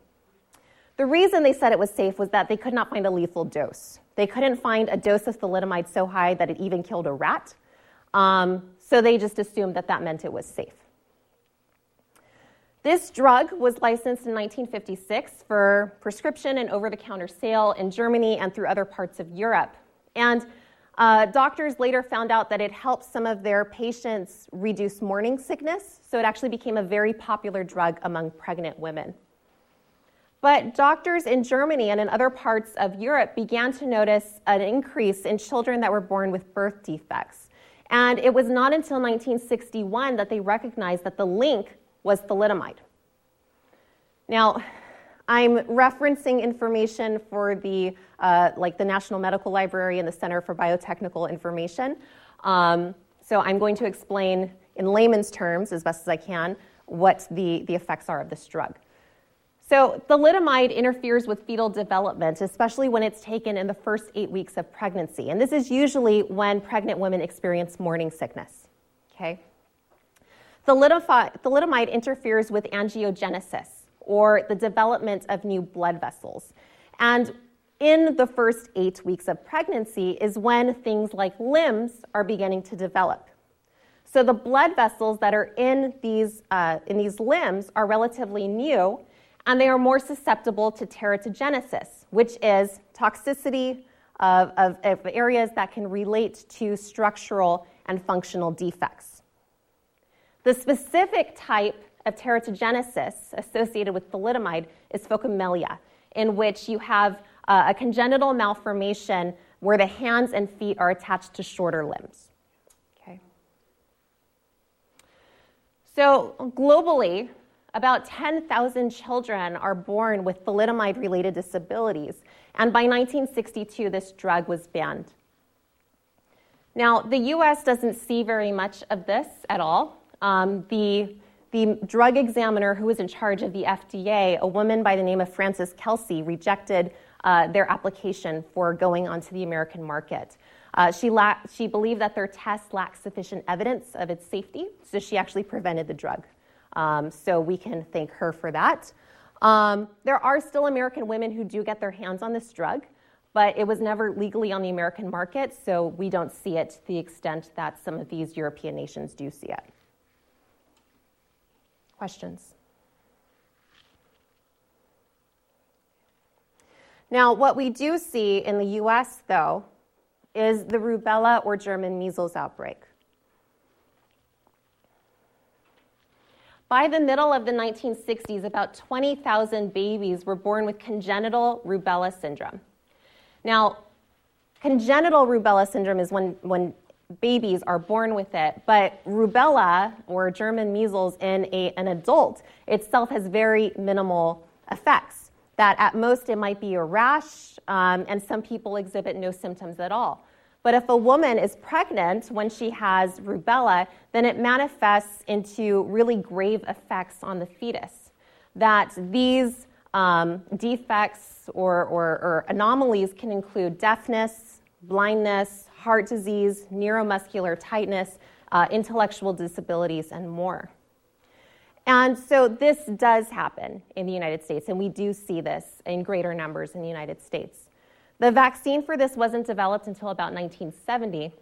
The reason they said it was safe was that they could not find a lethal dose. They couldn't find a dose of thalidomide so high that it even killed a rat, um, so they just assumed that that meant it was safe. This drug was licensed in 1956 for prescription and over the counter sale in Germany and through other parts of Europe. And uh, doctors later found out that it helped some of their patients reduce morning sickness, so it actually became a very popular drug among pregnant women. But doctors in Germany and in other parts of Europe began to notice an increase in children that were born with birth defects. And it was not until 1961 that they recognized that the link was thalidomide. Now, I'm referencing information for the uh, like the National Medical Library and the Center for Biotechnical Information. Um, so I'm going to explain in layman's terms, as best as I can, what the, the effects are of this drug. So thalidomide interferes with fetal development, especially when it's taken in the first eight weeks of pregnancy. And this is usually when pregnant women experience morning sickness. Okay? Thalidomide interferes with angiogenesis, or the development of new blood vessels. And in the first eight weeks of pregnancy is when things like limbs are beginning to develop. So the blood vessels that are in these, uh, in these limbs are relatively new, and they are more susceptible to teratogenesis, which is toxicity of, of, of areas that can relate to structural and functional defects. The specific type of teratogenesis associated with thalidomide is phocomelia, in which you have uh, a congenital malformation where the hands and feet are attached to shorter limbs. Okay. So, globally, about 10,000 children are born with thalidomide related disabilities, and by 1962, this drug was banned. Now, the US doesn't see very much of this at all. Um, the, the drug examiner who was in charge of the FDA, a woman by the name of Frances Kelsey, rejected uh, their application for going onto the American market. Uh, she, la- she believed that their test lacked sufficient evidence of its safety, so she actually prevented the drug. Um, so we can thank her for that. Um, there are still American women who do get their hands on this drug, but it was never legally on the American market, so we don't see it to the extent that some of these European nations do see it. Questions? Now, what we do see in the US, though, is the rubella or German measles outbreak. By the middle of the 1960s, about 20,000 babies were born with congenital rubella syndrome. Now, congenital rubella syndrome is when, when babies are born with it, but rubella or German measles in a, an adult itself has very minimal effects. That at most it might be a rash, um, and some people exhibit no symptoms at all. But if a woman is pregnant when she has rubella, then it manifests into really grave effects on the fetus. That these um, defects or, or, or anomalies can include deafness, blindness, heart disease, neuromuscular tightness, uh, intellectual disabilities, and more. And so this does happen in the United States, and we do see this in greater numbers in the United States. The vaccine for this wasn't developed until about 1970.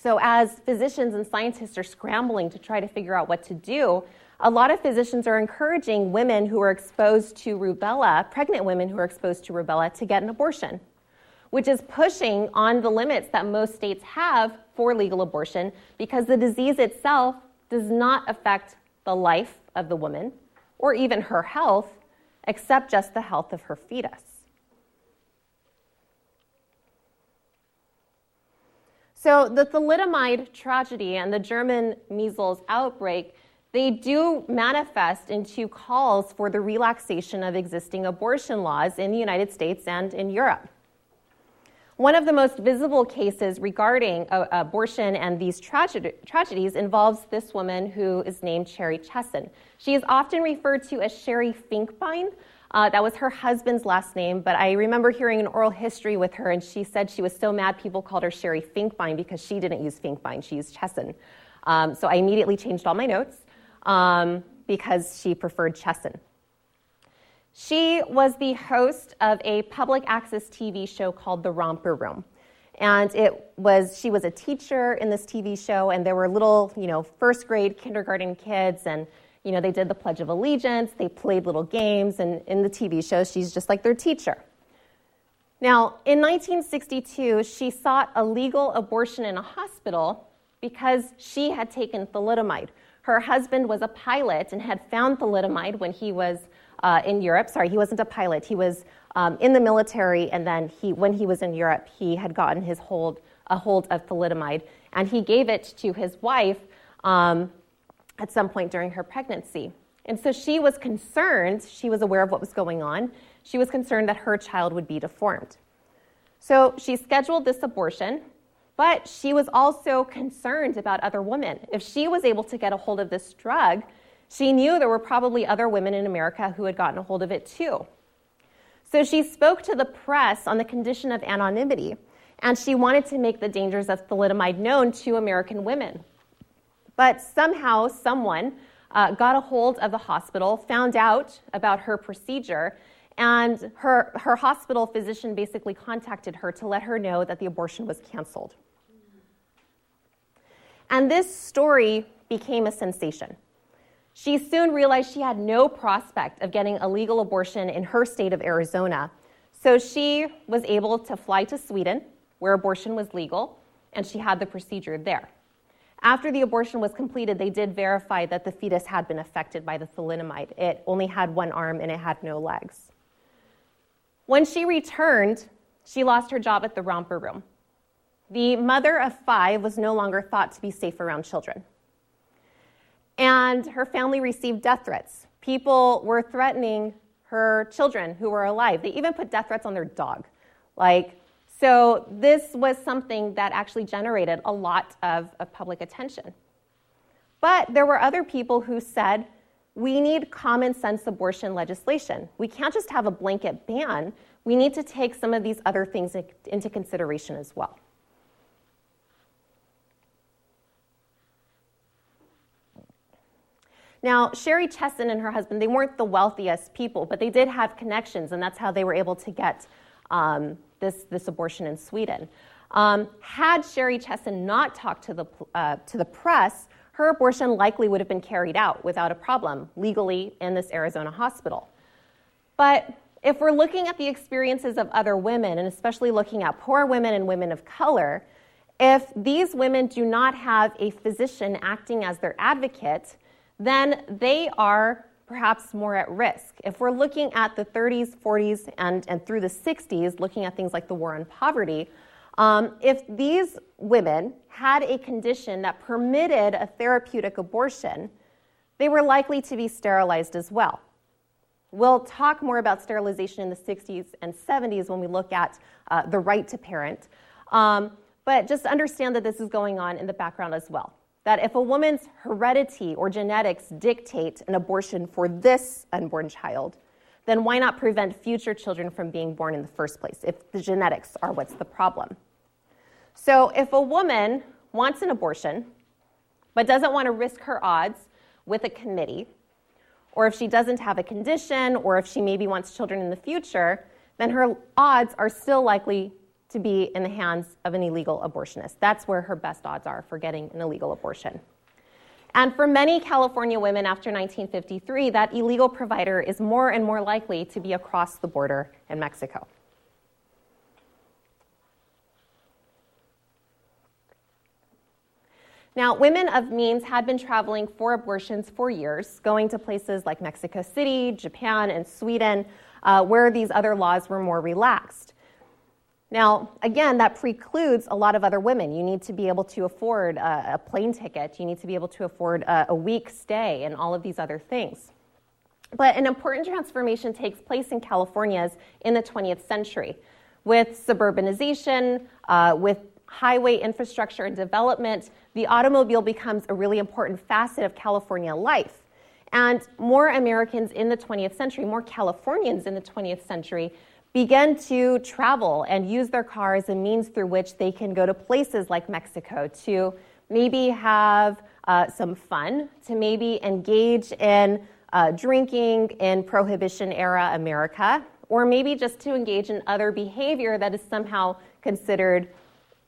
So, as physicians and scientists are scrambling to try to figure out what to do, a lot of physicians are encouraging women who are exposed to rubella, pregnant women who are exposed to rubella, to get an abortion, which is pushing on the limits that most states have for legal abortion because the disease itself does not affect the life of the woman or even her health, except just the health of her fetus. So the thalidomide tragedy and the German measles outbreak, they do manifest into calls for the relaxation of existing abortion laws in the United States and in Europe. One of the most visible cases regarding uh, abortion and these tragedy, tragedies involves this woman who is named Sherri Chessen. She is often referred to as Sherri Finkbine, uh, that was her husband's last name, but I remember hearing an oral history with her, and she said she was so mad people called her Sherri Finkbine because she didn't use Finkbine, she used Chessen. Um, so I immediately changed all my notes um, because she preferred Chessen. She was the host of a public access TV show called The Romper Room. And it was, she was a teacher in this TV show, and there were little, you know, first grade, kindergarten kids, and you know, they did the Pledge of Allegiance, they played little games, and in the TV show, she's just like their teacher. Now, in 1962, she sought a legal abortion in a hospital because she had taken thalidomide. Her husband was a pilot and had found thalidomide when he was uh, in Europe. Sorry, he wasn't a pilot. He was um, in the military, and then he, when he was in Europe, he had gotten his hold, a hold of thalidomide, and he gave it to his wife um, at some point during her pregnancy. And so she was concerned, she was aware of what was going on. She was concerned that her child would be deformed. So she scheduled this abortion, but she was also concerned about other women. If she was able to get a hold of this drug, she knew there were probably other women in America who had gotten a hold of it too. So she spoke to the press on the condition of anonymity, and she wanted to make the dangers of thalidomide known to American women. But somehow, someone uh, got a hold of the hospital, found out about her procedure, and her, her hospital physician basically contacted her to let her know that the abortion was canceled. And this story became a sensation. She soon realized she had no prospect of getting a legal abortion in her state of Arizona. So she was able to fly to Sweden, where abortion was legal, and she had the procedure there. After the abortion was completed, they did verify that the fetus had been affected by the thalidomide. It only had one arm and it had no legs. When she returned, she lost her job at the romper room. The mother of five was no longer thought to be safe around children. And her family received death threats. People were threatening her children who were alive. They even put death threats on their dog. Like, so this was something that actually generated a lot of, of public attention. But there were other people who said, we need common sense abortion legislation. We can't just have a blanket ban. We need to take some of these other things into consideration as well. Now, Sherri Chessen and her husband, they weren't the wealthiest people, but they did have connections, and that's how they were able to get um, this, this abortion in Sweden. Um, had Sherri Chessen not talked to the, uh, to the press, her abortion likely would have been carried out without a problem legally in this Arizona hospital. But if we're looking at the experiences of other women, and especially looking at poor women and women of color, if these women do not have a physician acting as their advocate, then they are perhaps more at risk. If we're looking at the 30s, 40s, and, and through the 60s, looking at things like the war on poverty, um, if these women had a condition that permitted a therapeutic abortion, they were likely to be sterilized as well. We'll talk more about sterilization in the 60s and 70s when we look at uh, the right to parent. Um, but just understand that this is going on in the background as well that if a woman's heredity or genetics dictate an abortion for this unborn child, then why not prevent future children from being born in the first place if the genetics are what's the problem? So, if a woman wants an abortion but doesn't want to risk her odds with a committee, or if she doesn't have a condition, or if she maybe wants children in the future, then her odds are still likely to be in the hands of an illegal abortionist. That's where her best odds are for getting an illegal abortion. And for many California women after 1953, that illegal provider is more and more likely to be across the border in Mexico. Now, women of means had been traveling for abortions for years, going to places like Mexico City, Japan, and Sweden, uh, where these other laws were more relaxed. Now, again, that precludes a lot of other women. You need to be able to afford a, a plane ticket, you need to be able to afford a, a week stay, and all of these other things. But an important transformation takes place in California's in the 20th century with suburbanization, uh, with highway infrastructure and development, the automobile becomes a really important facet of California life. And more Americans in the 20th century, more Californians in the 20th century, begin to travel and use their car as a means through which they can go to places like Mexico to maybe have uh, some fun, to maybe engage in uh, drinking in Prohibition era America, or maybe just to engage in other behavior that is somehow considered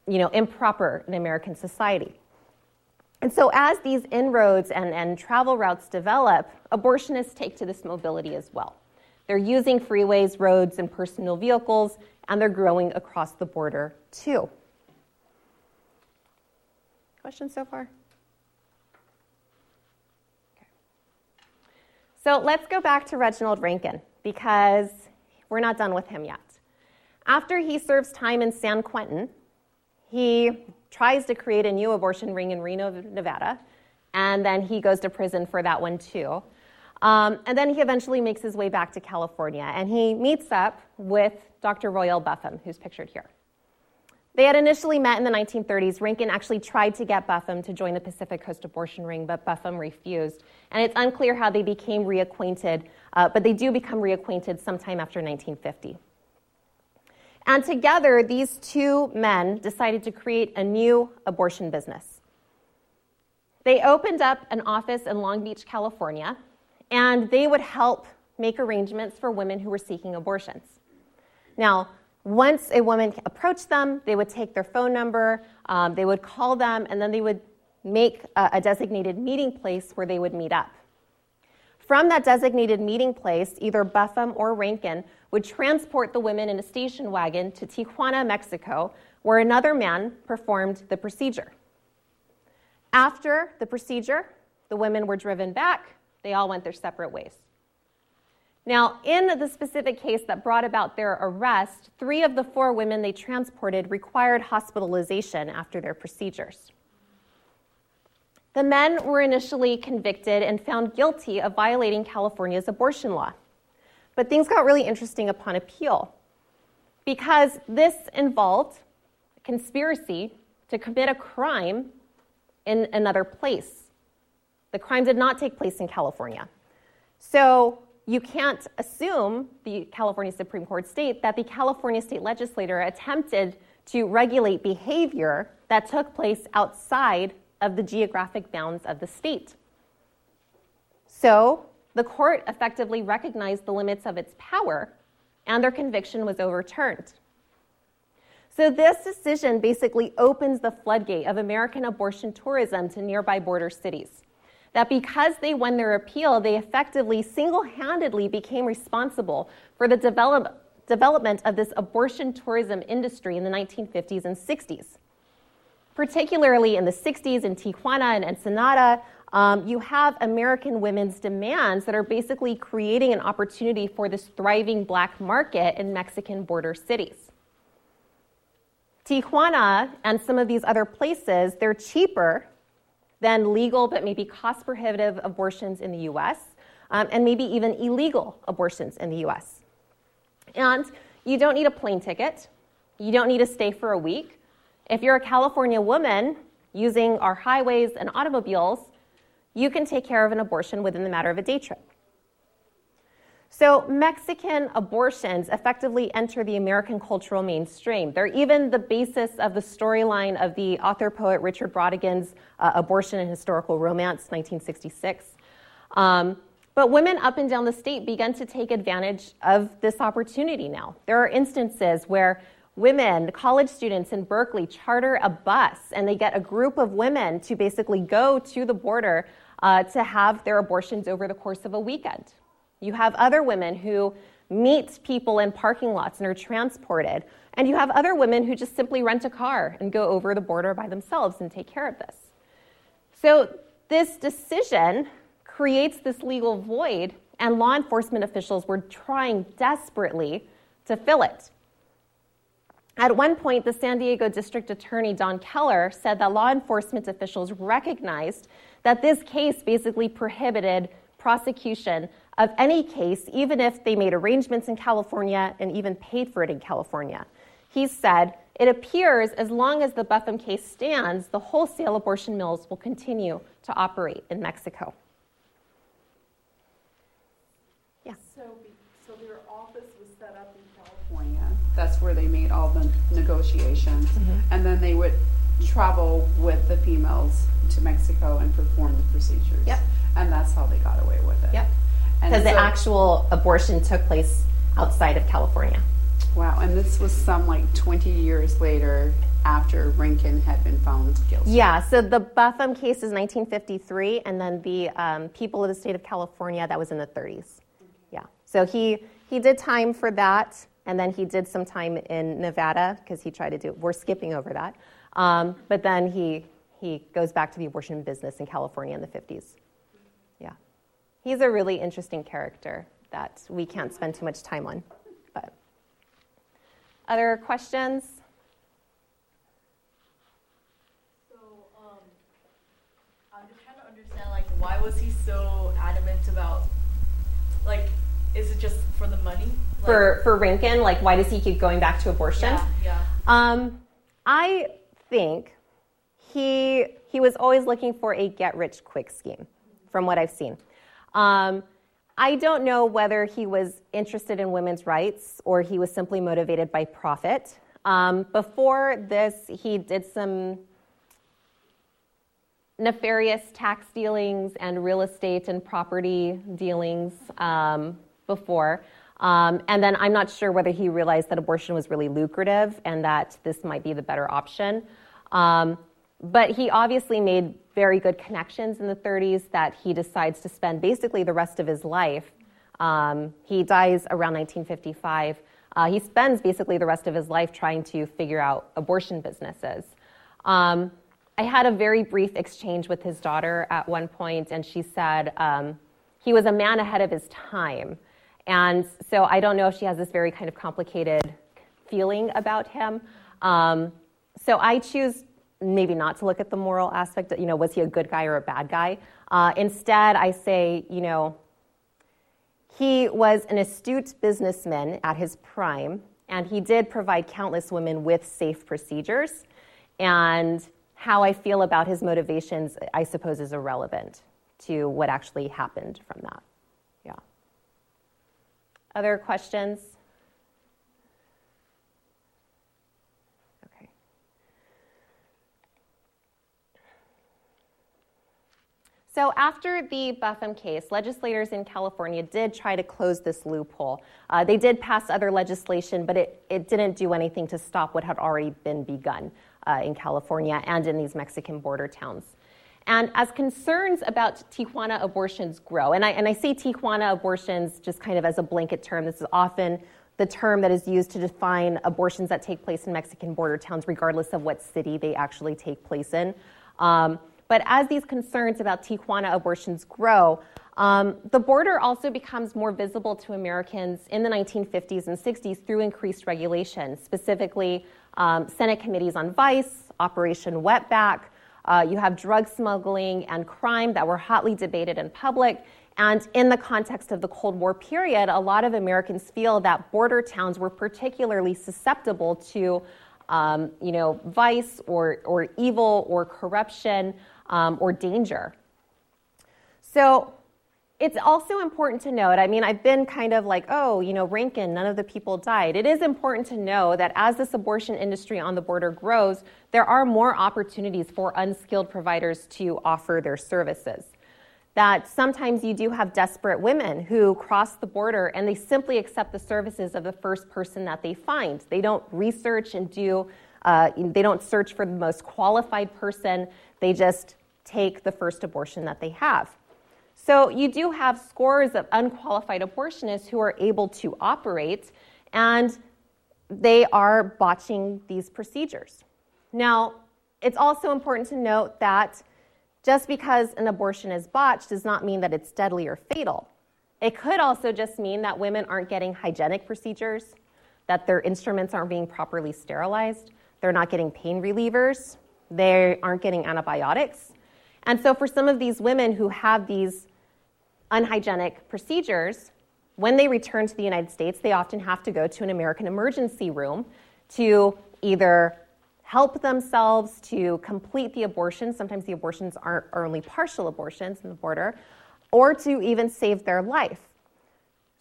you know, improper in American society. And so, as these inroads and, and travel routes develop, abortionists take to this mobility as well. They're using freeways, roads, and personal vehicles, and they're growing across the border too. Questions so far? Okay. So let's go back to Reginald Rankin because we're not done with him yet. After he serves time in San Quentin, he tries to create a new abortion ring in Reno, Nevada, and then he goes to prison for that one too. Um, and then he eventually makes his way back to California and he meets up with Dr. Royal Buffum, who's pictured here. They had initially met in the 1930s. Rankin actually tried to get Buffum to join the Pacific Coast Abortion Ring, but Buffum refused. And it's unclear how they became reacquainted, uh, but they do become reacquainted sometime after 1950. And together, these two men decided to create a new abortion business. They opened up an office in Long Beach, California, and they would help make arrangements for women who were seeking abortions. Now, once a woman approached them, they would take their phone number, um, they would call them, and then they would make a, a designated meeting place where they would meet up. From that designated meeting place, either Buffum or Rankin would transport the women in a station wagon to Tijuana, Mexico, where another man performed the procedure. After the procedure, the women were driven back. They all went their separate ways. Now, in the specific case that brought about their arrest, three of the four women they transported required hospitalization after their procedures. The men were initially convicted and found guilty of violating California's abortion law. But things got really interesting upon appeal because this involved a conspiracy to commit a crime in another place. The crime did not take place in California. So you can't assume, the California Supreme Court state, that the California state legislature attempted to regulate behavior that took place outside of the geographic bounds of the state. So the court effectively recognized the limits of its power, and their conviction was overturned. So, this decision basically opens the floodgate of American abortion tourism to nearby border cities. That because they won their appeal, they effectively single handedly became responsible for the develop, development of this abortion tourism industry in the 1950s and 60s. Particularly in the 60s in Tijuana and Ensenada, um, you have American women's demands that are basically creating an opportunity for this thriving black market in Mexican border cities. Tijuana and some of these other places, they're cheaper than legal but maybe cost prohibitive abortions in the US, um, and maybe even illegal abortions in the US. And you don't need a plane ticket, you don't need to stay for a week. If you're a California woman using our highways and automobiles, you can take care of an abortion within the matter of a day trip. So, Mexican abortions effectively enter the American cultural mainstream. They're even the basis of the storyline of the author poet Richard Brautigan's uh, Abortion: An Historical Romance, 1966. Um, but women up and down the state began to take advantage of this opportunity now. There are instances where women, college students in Berkeley, charter a bus and they get a group of women to basically go to the border uh, to have their abortions over the course of a weekend. You have other women who meet people in parking lots and are transported. And you have other women who just simply rent a car and go over the border by themselves and take care of this. So, this decision creates this legal void, and law enforcement officials were trying desperately to fill it. At one point, the San Diego District Attorney Don Keller said that law enforcement officials recognized that this case basically prohibited prosecution of any case, even if they made arrangements in California and even paid for it in California. He said, It appears as long as the Buffum case stands, the wholesale abortion mills will continue to operate in Mexico. Yeah. So, so their office was set up in California. That's where they made all the negotiations. Mm-hmm. And then they would travel with the females to Mexico and perform the procedures. Yep. And that's how they got away with it. Yep. Because the actual abortion took place outside of California. Wow. And this was some like 20 years later after Rankin had been found guilty. Yeah, so the Buffum case is 1953, and then the um, people of the state of California, that was in the 30s. Yeah, so he, he did time for that, and then he did some time in Nevada because he tried to do, it. we're skipping over that. Um, but then he, he goes back to the abortion business in California in the 50s. He's a really interesting character that we can't spend too much time on. But other questions? So um, I'm just trying to understand, like, why was he so adamant about, like, is it just for the money? Like, for for Rankin, like, why does he keep going back to abortion? Yeah. yeah. Um, I think he, he was always looking for a get rich quick scheme, from what I've seen. Um, I don't know whether he was interested in women's rights or he was simply motivated by profit. Um, before this, he did some nefarious tax dealings and real estate and property dealings um, before. Um, and then I'm not sure whether he realized that abortion was really lucrative and that this might be the better option. Um, but he obviously made very good connections in the 30s that he decides to spend basically the rest of his life. Um, he dies around 1955. Uh, he spends basically the rest of his life trying to figure out abortion businesses. Um, I had a very brief exchange with his daughter at one point, and she said um, he was a man ahead of his time. And so I don't know if she has this very kind of complicated feeling about him. Um, so I choose maybe not to look at the moral aspect. You know, was he a good guy or a bad guy? Uh, instead, I say, you know, he was an astute businessman at his prime, and he did provide countless women with safe procedures. And how I feel about his motivations, I suppose, is irrelevant to what actually happened from that. Yeah. Other questions? So, after the Buffum case, legislators in California did try to close this loophole. Uh, they did pass other legislation, but it, it didn't do anything to stop what had already been begun uh, in California and in these Mexican border towns. And as concerns about Tijuana abortions grow, and I, and I say Tijuana abortions just kind of as a blanket term, this is often the term that is used to define abortions that take place in Mexican border towns, regardless of what city they actually take place in. Um, but as these concerns about Tijuana abortions grow, um, the border also becomes more visible to Americans in the 1950s and 60s through increased regulation, specifically um, Senate committees on vice, Operation Wetback. Uh, you have drug smuggling and crime that were hotly debated in public. And in the context of the Cold War period, a lot of Americans feel that border towns were particularly susceptible to um, you know, vice or, or evil or corruption um, or danger. So it's also important to note, I mean, I've been kind of like, oh, you know, Rankin, none of the people died. It is important to know that as this abortion industry on the border grows, there are more opportunities for unskilled providers to offer their services. That sometimes you do have desperate women who cross the border and they simply accept the services of the first person that they find. They don't research and do, uh, they don't search for the most qualified person. They just take the first abortion that they have. So you do have scores of unqualified abortionists who are able to operate, and they are botching these procedures. Now, it's also important to note that just because an abortion is botched does not mean that it's deadly or fatal. It could also just mean that women aren't getting hygienic procedures, that their instruments aren't being properly sterilized, they're not getting pain relievers, they aren't getting antibiotics, and so, for some of these women who have these unhygienic procedures, when they return to the United States, they often have to go to an American emergency room to either help themselves to complete the abortion. Sometimes the abortions are, are only partial abortions in the border, or to even save their life.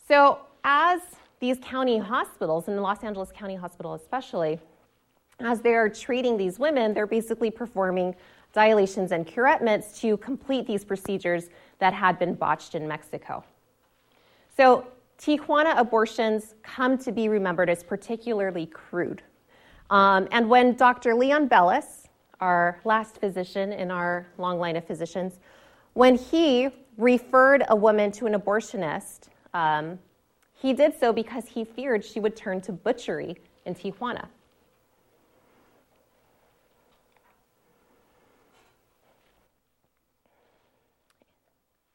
So, as these county hospitals, in the Los Angeles County Hospital especially, as they are treating these women, they're basically performing dilations and curettments to complete these procedures that had been botched in Mexico. So, Tijuana abortions come to be remembered as particularly crude. Um, and when Dr. Leon Belous, our last physician in our long line of physicians, when he referred a woman to an abortionist, um, he did so because he feared she would turn to butchery in Tijuana.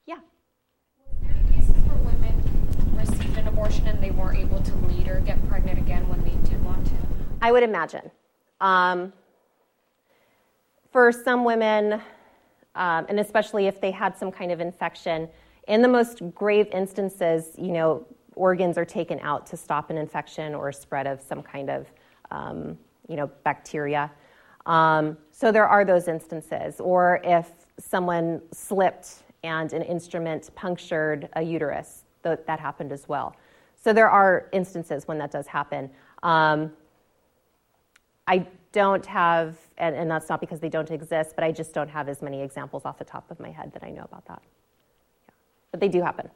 Yeah. Were there cases where women received an abortion and they weren't able to lead or get pregnant again when they did want to? I would imagine. Um, for some women, um, and especially if they had some kind of infection, in the most grave instances, you know, organs are taken out to stop an infection or spread of some kind of, um, you know, bacteria. Um, so there are those instances. Or if someone slipped and an instrument punctured a uterus, th- that happened as well. So there are instances when that does happen. Um, I don't have, and, and, that's not because they don't exist, but I just don't have as many examples off the top of my head that I know about that. Yeah. But they do happen.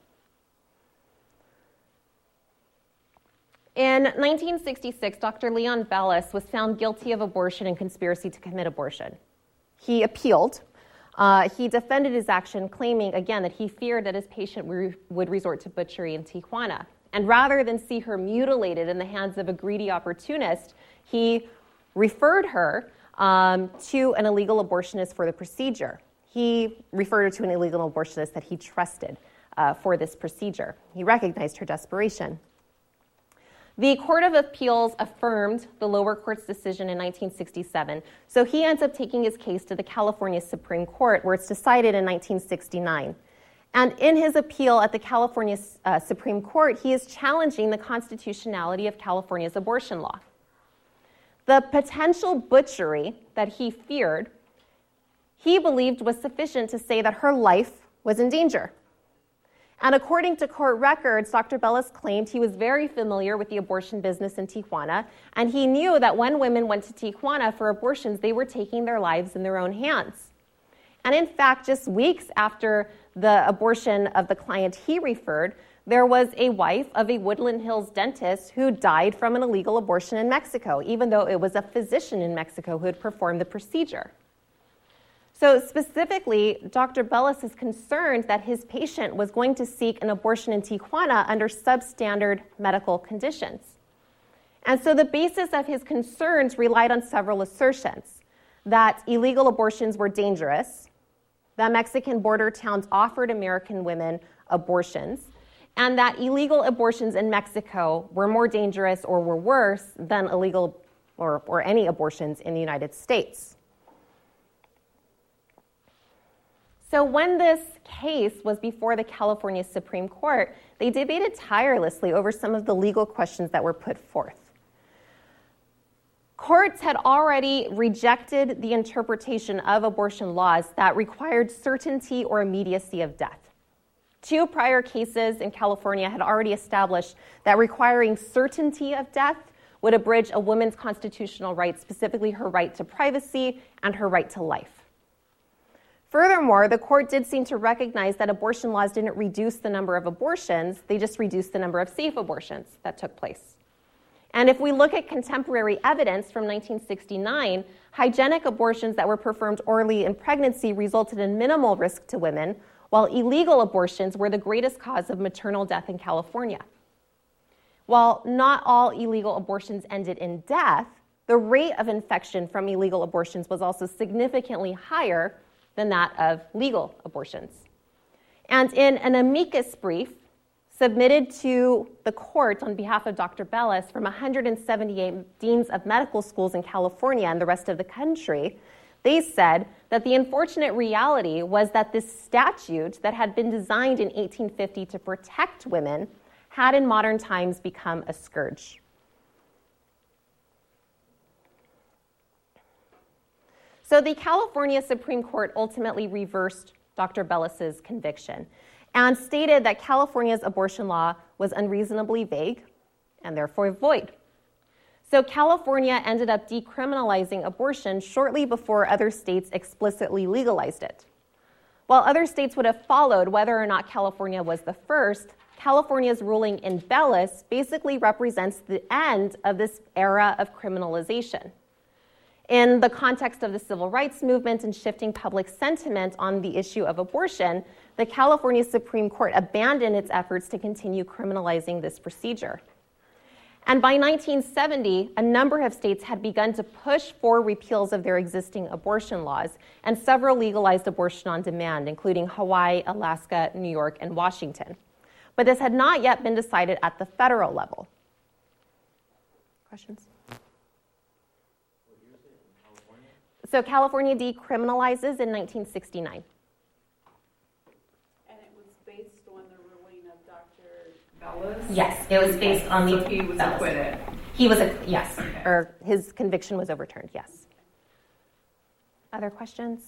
In 1966, Dr. Leon Belous was found guilty of abortion and conspiracy to commit abortion. he appealed. Uh, he defended his action, claiming again that he feared that his patient re- would resort to butchery in Tijuana. And rather than see her mutilated in the hands of a greedy opportunist, he referred her um, to an illegal abortionist for the procedure. He referred her to an illegal abortionist that he trusted uh, for this procedure. He recognized her desperation. The Court of Appeals affirmed the lower court's decision in 1967, so he ends up taking his case to the California Supreme Court, where it's decided in 1969. And in his appeal at the California uh, Supreme Court, he is challenging the constitutionality of California's abortion law. The potential butchery that he feared, he believed was sufficient to say that her life was in danger. And according to court records, Dr. Belous claimed he was very familiar with the abortion business in Tijuana, and he knew that when women went to Tijuana for abortions, they were taking their lives in their own hands. And in fact, just weeks after the abortion of the client he referred, there was a wife of a Woodland Hills dentist who died from an illegal abortion in Mexico, even though it was a physician in Mexico who had performed the procedure. So, specifically, Dr. Belous is concerned that his patient was going to seek an abortion in Tijuana under substandard medical conditions. And so, the basis of his concerns relied on several assertions that illegal abortions were dangerous, that Mexican border towns offered American women abortions, and that illegal abortions in Mexico were more dangerous or were worse than illegal or, or any abortions in the United States. So, when this case was before the California Supreme Court, they debated tirelessly over some of the legal questions that were put forth. Courts had already rejected the interpretation of abortion laws that required certainty or immediacy of death. Two prior cases in California had already established that requiring certainty of death would abridge a woman's constitutional rights, specifically her right to privacy and her right to life. Furthermore, the court did seem to recognize that abortion laws didn't reduce the number of abortions, they just reduced the number of safe abortions that took place. And if we look at contemporary evidence from 1969, hygienic abortions that were performed early in pregnancy resulted in minimal risk to women, while illegal abortions were the greatest cause of maternal death in California. While not all illegal abortions ended in death, the rate of infection from illegal abortions was also significantly higher than that of legal abortions. And in an amicus brief submitted to the court on behalf of Dr. Belous from 178 deans of medical schools in California and the rest of the country, they said that the unfortunate reality was that this statute that had been designed in 1850 to protect women had in modern times become a scourge. So the California Supreme Court ultimately reversed Dr. Belous's conviction and stated that California's abortion law was unreasonably vague and therefore void. So California ended up decriminalizing abortion shortly before other states explicitly legalized it. While other states would have followed whether or not California was the first, California's ruling in Belous basically represents the end of this era of criminalization. In the context of the civil rights movement and shifting public sentiment on the issue of abortion, the California Supreme Court abandoned its efforts to continue criminalizing this procedure. And by 1970, a number of states had begun to push for repeals of their existing abortion laws, and several legalized abortion on demand, including Hawaii, Alaska, New York, and Washington. But this had not yet been decided at the federal level. Questions? So California decriminalizes in 1969. And it was based on the ruling of Dr. Belous? Yes, it was based on the. So he was Belous. acquitted? He was, a, yes, or his conviction was overturned, yes. Other questions?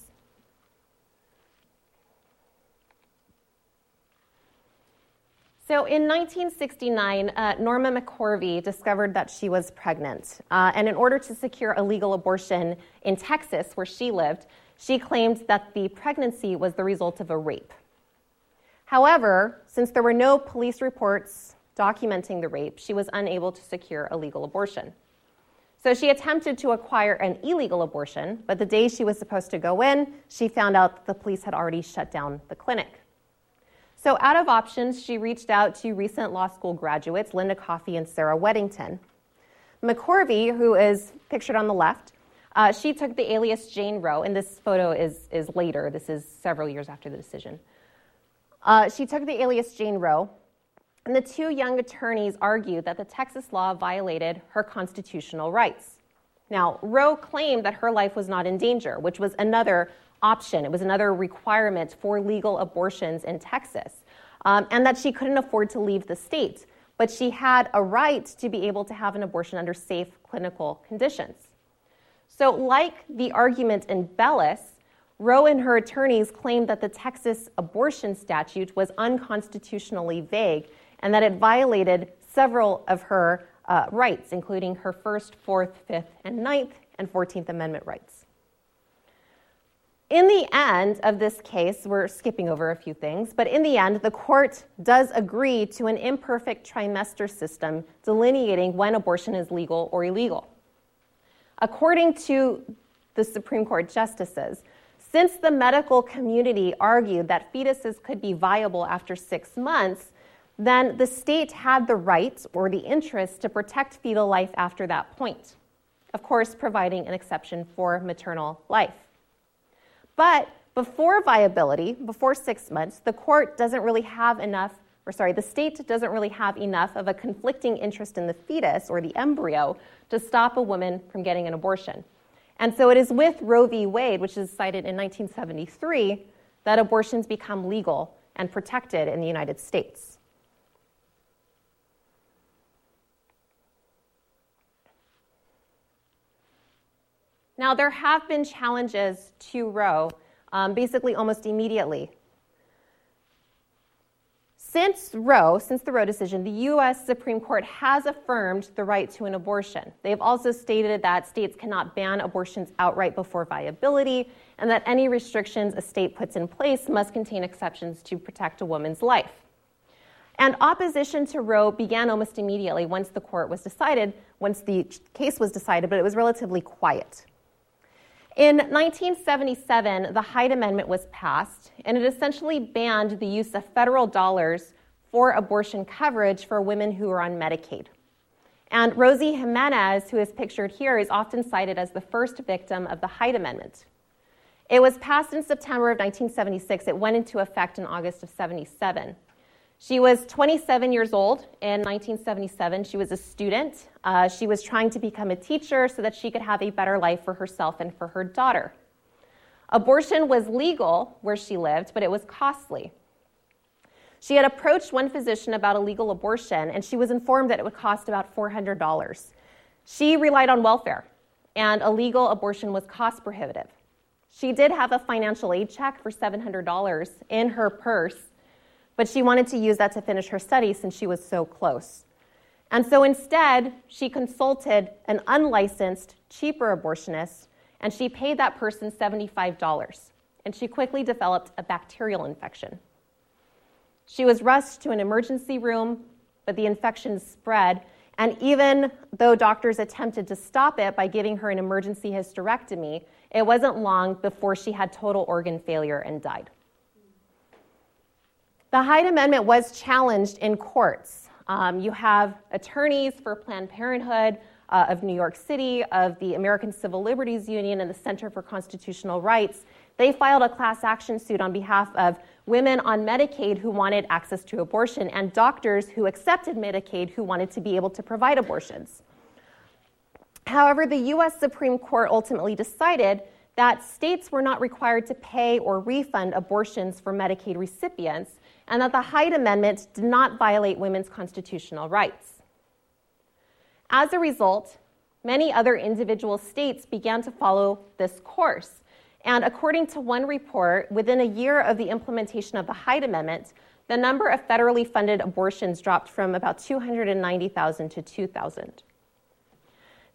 So in 1969, uh, Norma McCorvey discovered that she was pregnant. Uh, and in order to secure a legal abortion in Texas, where she lived, she claimed that the pregnancy was the result of a rape. However, since there were no police reports documenting the rape, she was unable to secure a legal abortion. So she attempted to acquire an illegal abortion, but the day she was supposed to go in, she found out that the police had already shut down the clinic. So, out of options, she reached out to recent law school graduates, Linda Coffey and Sarah Weddington. McCorvey, who is pictured on the left, uh, she took the alias Jane Roe, and this photo is, is later, this is several years after the decision. Uh, she took the alias Jane Roe, and the two young attorneys argued that the Texas law violated her constitutional rights. Now, Roe claimed that her life was not in danger, which was another option. It was another requirement for legal abortions in Texas, um, and that she couldn't afford to leave the state. But she had a right to be able to have an abortion under safe clinical conditions. So, like the argument in Belous, Roe and her attorneys claimed that the Texas abortion statute was unconstitutionally vague and that it violated several of her uh, rights, including her First, Fourth, Fifth, and Ninth, and Fourteenth Amendment rights. In the end of this case, we're skipping over a few things, but in the end, the court does agree to an imperfect trimester system delineating when abortion is legal or illegal. According to the Supreme Court justices, since the medical community argued that fetuses could be viable after six months, then the state had the right or the interest to protect fetal life after that point. Of course, providing an exception for maternal life. But before viability, before six months, the court doesn't really have enough, or sorry, the state doesn't really have enough of a conflicting interest in the fetus or the embryo to stop a woman from getting an abortion. And so it is with Roe v. Wade, which is cited in 1973, that abortions become legal and protected in the United States. Now, there have been challenges to Roe um, basically almost immediately. Since Roe, since the Roe decision, the U.S. Supreme Court has affirmed the right to an abortion. They've also stated that states cannot ban abortions outright before viability, and that any restrictions a state puts in place must contain exceptions to protect a woman's life. And opposition to Roe began almost immediately once the court was decided, once the case was decided, but it was relatively quiet. In 1977, the Hyde Amendment was passed, and it essentially banned the use of federal dollars for abortion coverage for women who are on Medicaid. And Rosie Jimenez, who is pictured here, is often cited as the first victim of the Hyde Amendment. It was passed in September of 1976. It went into effect in August of 77. She was 27 years old in 1977. She was a student. Uh, she was trying to become a teacher so that she could have a better life for herself and for her daughter. Abortion was legal where she lived, but it was costly. She had approached one physician about a legal abortion, and she was informed that it would cost about $400. She relied on welfare, and a legal abortion was cost prohibitive. She did have a financial aid check for $700 in her purse but she wanted to use that to finish her study since she was so close. And so instead, she consulted an unlicensed, cheaper abortionist, and she paid that person $75. And she quickly developed a bacterial infection. She was rushed to an emergency room, but the infection spread. And even though doctors attempted to stop it by giving her an emergency hysterectomy, it wasn't long before she had total organ failure and died. The Hyde Amendment was challenged in courts. Um, you have attorneys for Planned Parenthood uh, of New York City, of the American Civil Liberties Union, and the Center for Constitutional Rights. They filed a class action suit on behalf of women on Medicaid who wanted access to abortion and doctors who accepted Medicaid who wanted to be able to provide abortions. However, the U.S. Supreme Court ultimately decided that states were not required to pay or refund abortions for Medicaid recipients and that the Hyde Amendment did not violate women's constitutional rights. As a result, many other individual states began to follow this course. And according to one report, within a year of the implementation of the Hyde Amendment, the number of federally funded abortions dropped from about 290,000 to 2,000.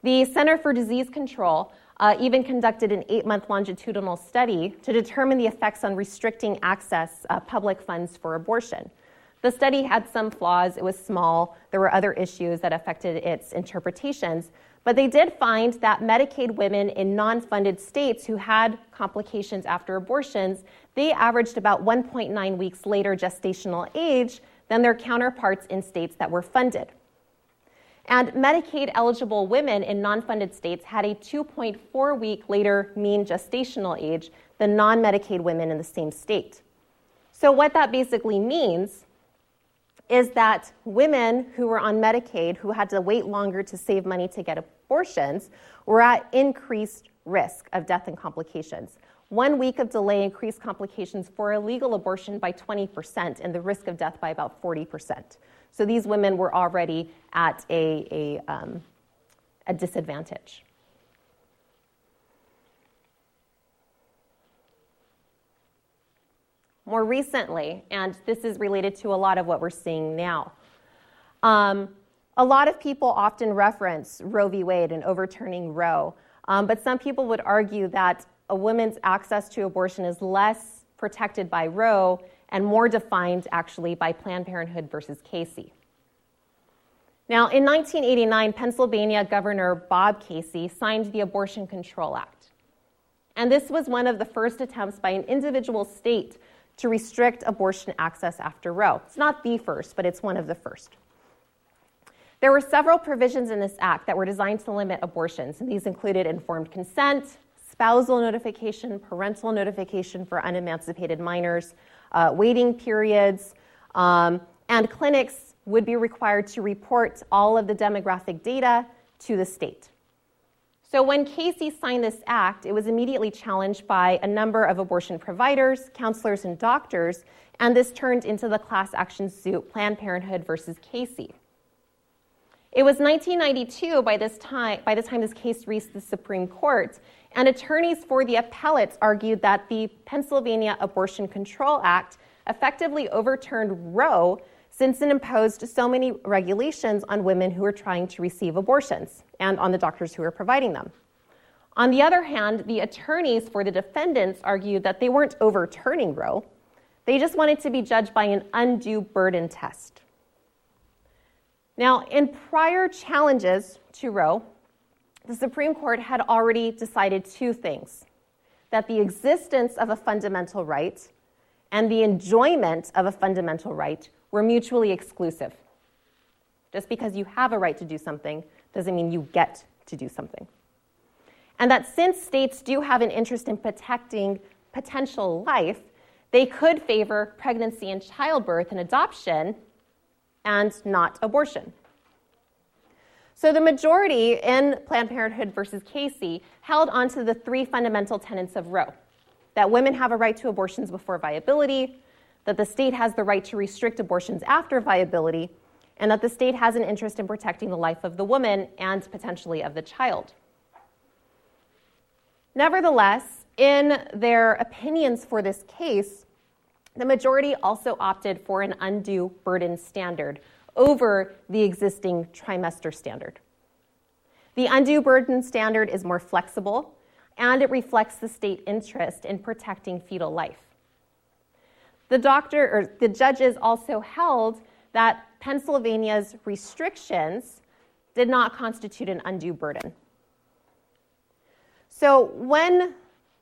The Center for Disease Control uh, even conducted an eight month longitudinal study to determine the effects on restricting access uh, public funds for abortion. The study had some flaws, it was small, there were other issues that affected its interpretations, But they did find that Medicaid women in non funded states who had complications after abortions, they averaged about 1.9 weeks later gestational age than their counterparts in states that were funded. And Medicaid eligible women in non funded states had a 2.4 week later mean gestational age than non Medicaid women in the same state. So, what that basically means is that women who were on Medicaid, who had to wait longer to save money to get abortions, were at increased risk of death and complications. One week of delay increased complications for a legal abortion by 20% and the risk of death by about 40%. So these women were already at a, a, um, a disadvantage. More recently, and this is related to a lot of what we're seeing now, um, a lot of people often reference Roe v. Wade and overturning Roe, um, but some people would argue that a woman's access to abortion is less protected by Roe and more defined actually by Planned Parenthood versus Casey. Now, in 1989, Pennsylvania Governor Bob Casey signed the Abortion Control Act. And this was one of the first attempts by an individual state to restrict abortion access after Roe. It's not the first, but it's one of the first. There were several provisions in this act that were designed to limit abortions, and these included informed consent, spousal notification, parental notification for unemancipated minors, uh, waiting periods, um, and clinics would be required to report all of the demographic data to the state. So when Casey signed this act, it was immediately challenged by a number of abortion providers, counselors, and doctors, and this turned into the class action suit Planned Parenthood versus Casey. It was 1992 by this time by the time this case reached the Supreme Court, and attorneys for the appellates argued that the Pennsylvania Abortion Control Act effectively overturned Roe since it imposed so many regulations on women who were trying to receive abortions and on the doctors who were providing them. On the other hand, the attorneys for the defendants argued that they weren't overturning Roe, they just wanted to be judged by an undue burden test. Now, in prior challenges to Roe, the Supreme Court had already decided two things that the existence of a fundamental right and the enjoyment of a fundamental right were mutually exclusive. Just because you have a right to do something doesn't mean you get to do something. And that since states do have an interest in protecting potential life, they could favor pregnancy and childbirth and adoption and not abortion. So the majority in Planned Parenthood versus Casey held onto the three fundamental tenets of Roe that women have a right to abortions before viability, that the state has the right to restrict abortions after viability, and that the state has an interest in protecting the life of the woman and potentially of the child. Nevertheless, in their opinions for this case, the majority also opted for an undue burden standard, over the existing trimester standard. The undue burden standard is more flexible and it reflects the state interest in protecting fetal life. The doctor or the judges also held that Pennsylvania's restrictions did not constitute an undue burden. So when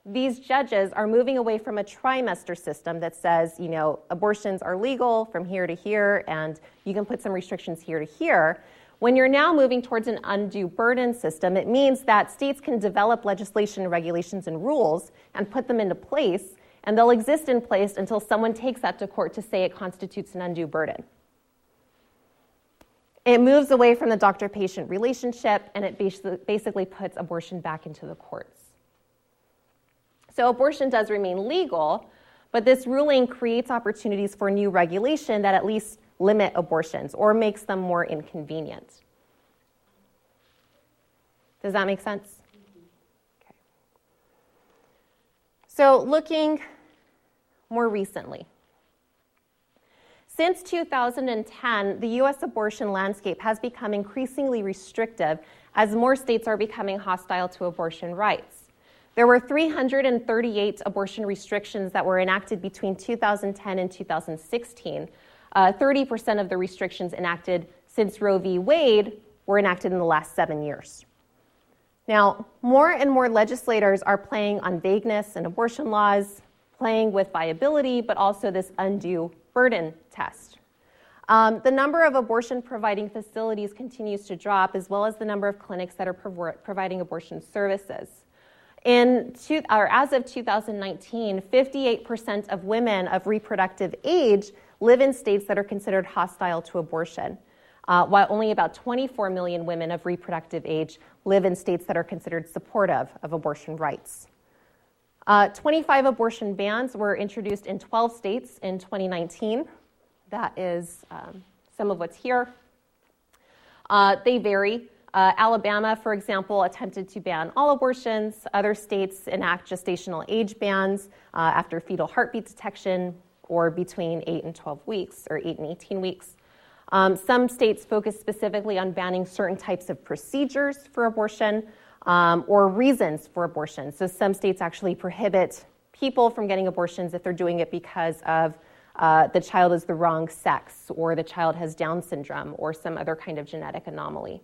these judges are moving away from a trimester system that says, you know, abortions are legal from here to here and you can put some restrictions here to here. When you're now moving towards an undue burden system, it means that states can develop legislation, regulations, and rules and put them into place, and they'll exist in place until someone takes that to court to say it constitutes an undue burden. It moves away from the doctor patient relationship and it basically puts abortion back into the courts. So abortion does remain legal, but this ruling creates opportunities for new regulation that at least limit abortions or makes them more inconvenient. Does that make sense? Mm-hmm. Okay. So, looking more recently, since 2010, the US abortion landscape has become increasingly restrictive as more states are becoming hostile to abortion rights. There were 338 abortion restrictions that were enacted between 2010 and 2016. Uh, 30% of the restrictions enacted since Roe v. Wade were enacted in the last seven years. Now, more and more legislators are playing on vagueness in abortion laws, playing with viability, but also this undue burden test. Um, the number of abortion providing facilities continues to drop, as well as the number of clinics that are prov- providing abortion services. In two, or as of 2019, 58% of women of reproductive age live in states that are considered hostile to abortion, uh, while only about 24 million women of reproductive age live in states that are considered supportive of abortion rights. Uh, 25 abortion bans were introduced in 12 states in 2019. That is um, some of what's here. Uh, they vary. Uh, Alabama, for example, attempted to ban all abortions. Other states enact gestational age bans uh, after fetal heartbeat detection or between 8 and 12 weeks, or 8 and 18 weeks. Um, some states focus specifically on banning certain types of procedures for abortion um, or reasons for abortion. So some states actually prohibit people from getting abortions if they're doing it because of uh, the child is the wrong sex or the child has Down syndrome or some other kind of genetic anomaly.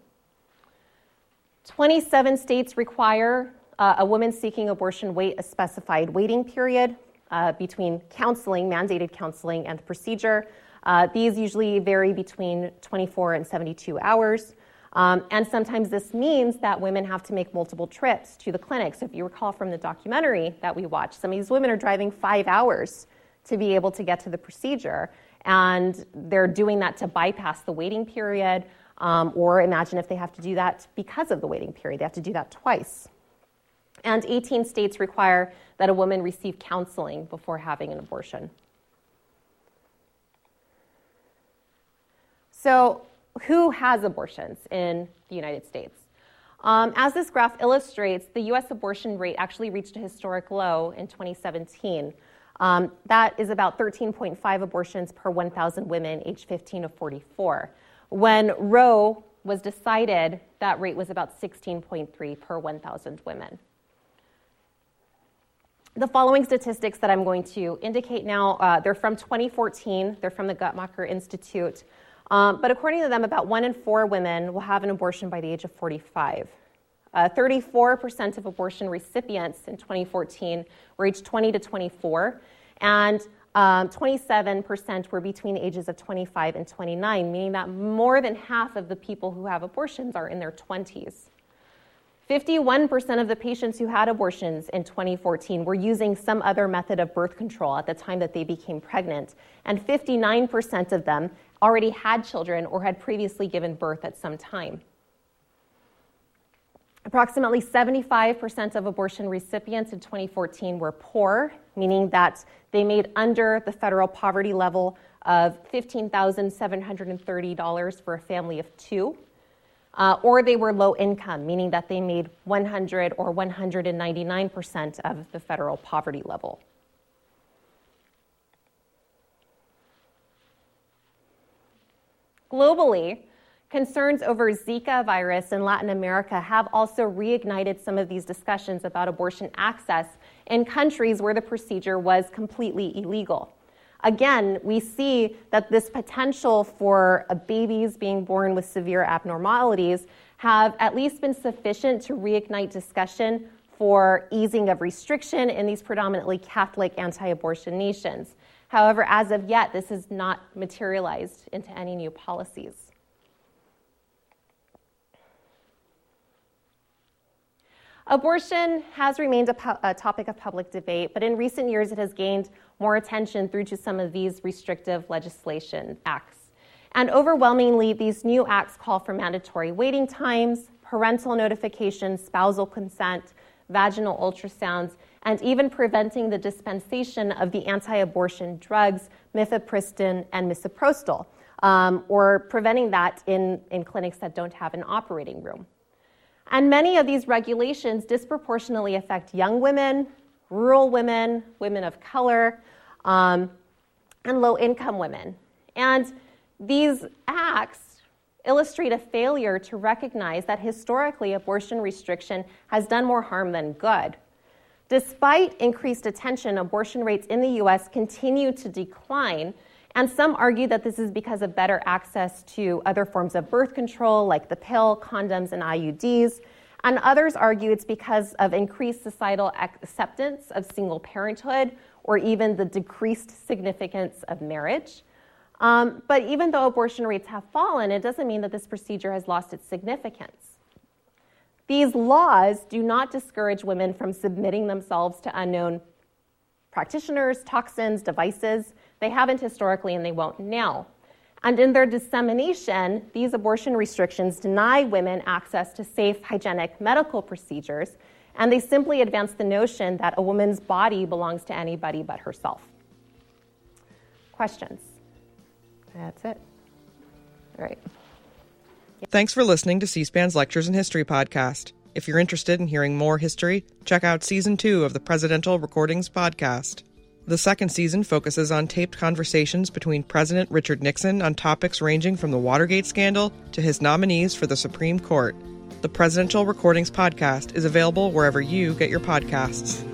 27 states require uh, a woman seeking abortion wait a specified waiting period uh, between counseling, mandated counseling, and the procedure. Uh, these usually vary between 24 and 72 hours. Um, and sometimes this means that women have to make multiple trips to the clinic. So, if you recall from the documentary that we watched, some of these women are driving five hours to be able to get to the procedure. And they're doing that to bypass the waiting period. Um, or imagine if they have to do that because of the waiting period, they have to do that twice. And 18 states require that a woman receive counseling before having an abortion. So, who has abortions in the United States? Um, as this graph illustrates, the US abortion rate actually reached a historic low in 2017. Um, that is about 13.5 abortions per 1,000 women aged 15 to 44. When Roe was decided, that rate was about 16.3 per 1,000 women. The following statistics that I'm going to indicate now, uh, they're from 2014. They're from the Guttmacher Institute. Um, but according to them, about one in four women will have an abortion by the age of 45. Uh, 34% of abortion recipients in 2014 were aged 20 to 24, and um, 27% were between the ages of 25 and 29, meaning that more than half of the people who have abortions are in their 20s. 51% of the patients who had abortions in 2014 were using some other method of birth control at the time that they became pregnant, and 59% of them already had children or had previously given birth at some time. Approximately 75% of abortion recipients in 2014 were poor, meaning that they made under the federal poverty level of $15,730 for a family of two uh, or they were low income, meaning that they made 100 or 199% of the federal poverty level. Globally, concerns over Zika virus in Latin America have also reignited some of these discussions about abortion access in countries where the procedure was completely illegal. Again, we see that this potential for babies being born with severe abnormalities have at least been sufficient to reignite discussion for easing of restriction in these predominantly Catholic anti abortion nations. However, as of yet, this has not materialized into any new policies. Abortion has remained a, a, topic of public debate, but in recent years it has gained more attention through to some of these restrictive legislation acts. And overwhelmingly, these new acts call for mandatory waiting times, parental notification, spousal consent, vaginal ultrasounds, and even preventing the dispensation of the anti abortion drugs mifepristone and misoprostol, um, or preventing that in, in clinics that don't have an operating room. And many of these regulations disproportionately affect young women, rural women, women of color, um, and low income women. And these acts illustrate a failure to recognize that historically abortion restriction has done more harm than good. Despite increased attention, abortion rates in the US continue to decline and some argue that this is because of better access to other forms of birth control, like the pill, condoms, and IUDs. And others argue it's because of increased societal acceptance of single parenthood or even the decreased significance of marriage. Um, but even though abortion rates have fallen, it doesn't mean that this procedure has lost its significance. These laws do not discourage women from submitting themselves to unknown practitioners, toxins, devices. They haven't historically and they won't now. And in their dissemination, these abortion restrictions deny women access to safe, hygienic medical procedures, and they simply advance the notion that a woman's body belongs to anybody but herself. Questions? That's it. All right. Thanks for listening to C SPAN's Lectures in History podcast. If you're interested in hearing more history, check out season two of the Presidential Recordings podcast. The second season focuses on taped conversations between President Richard Nixon on topics ranging from the Watergate scandal to his nominees for the Supreme Court. The Presidential Recordings podcast is available wherever you get your podcasts.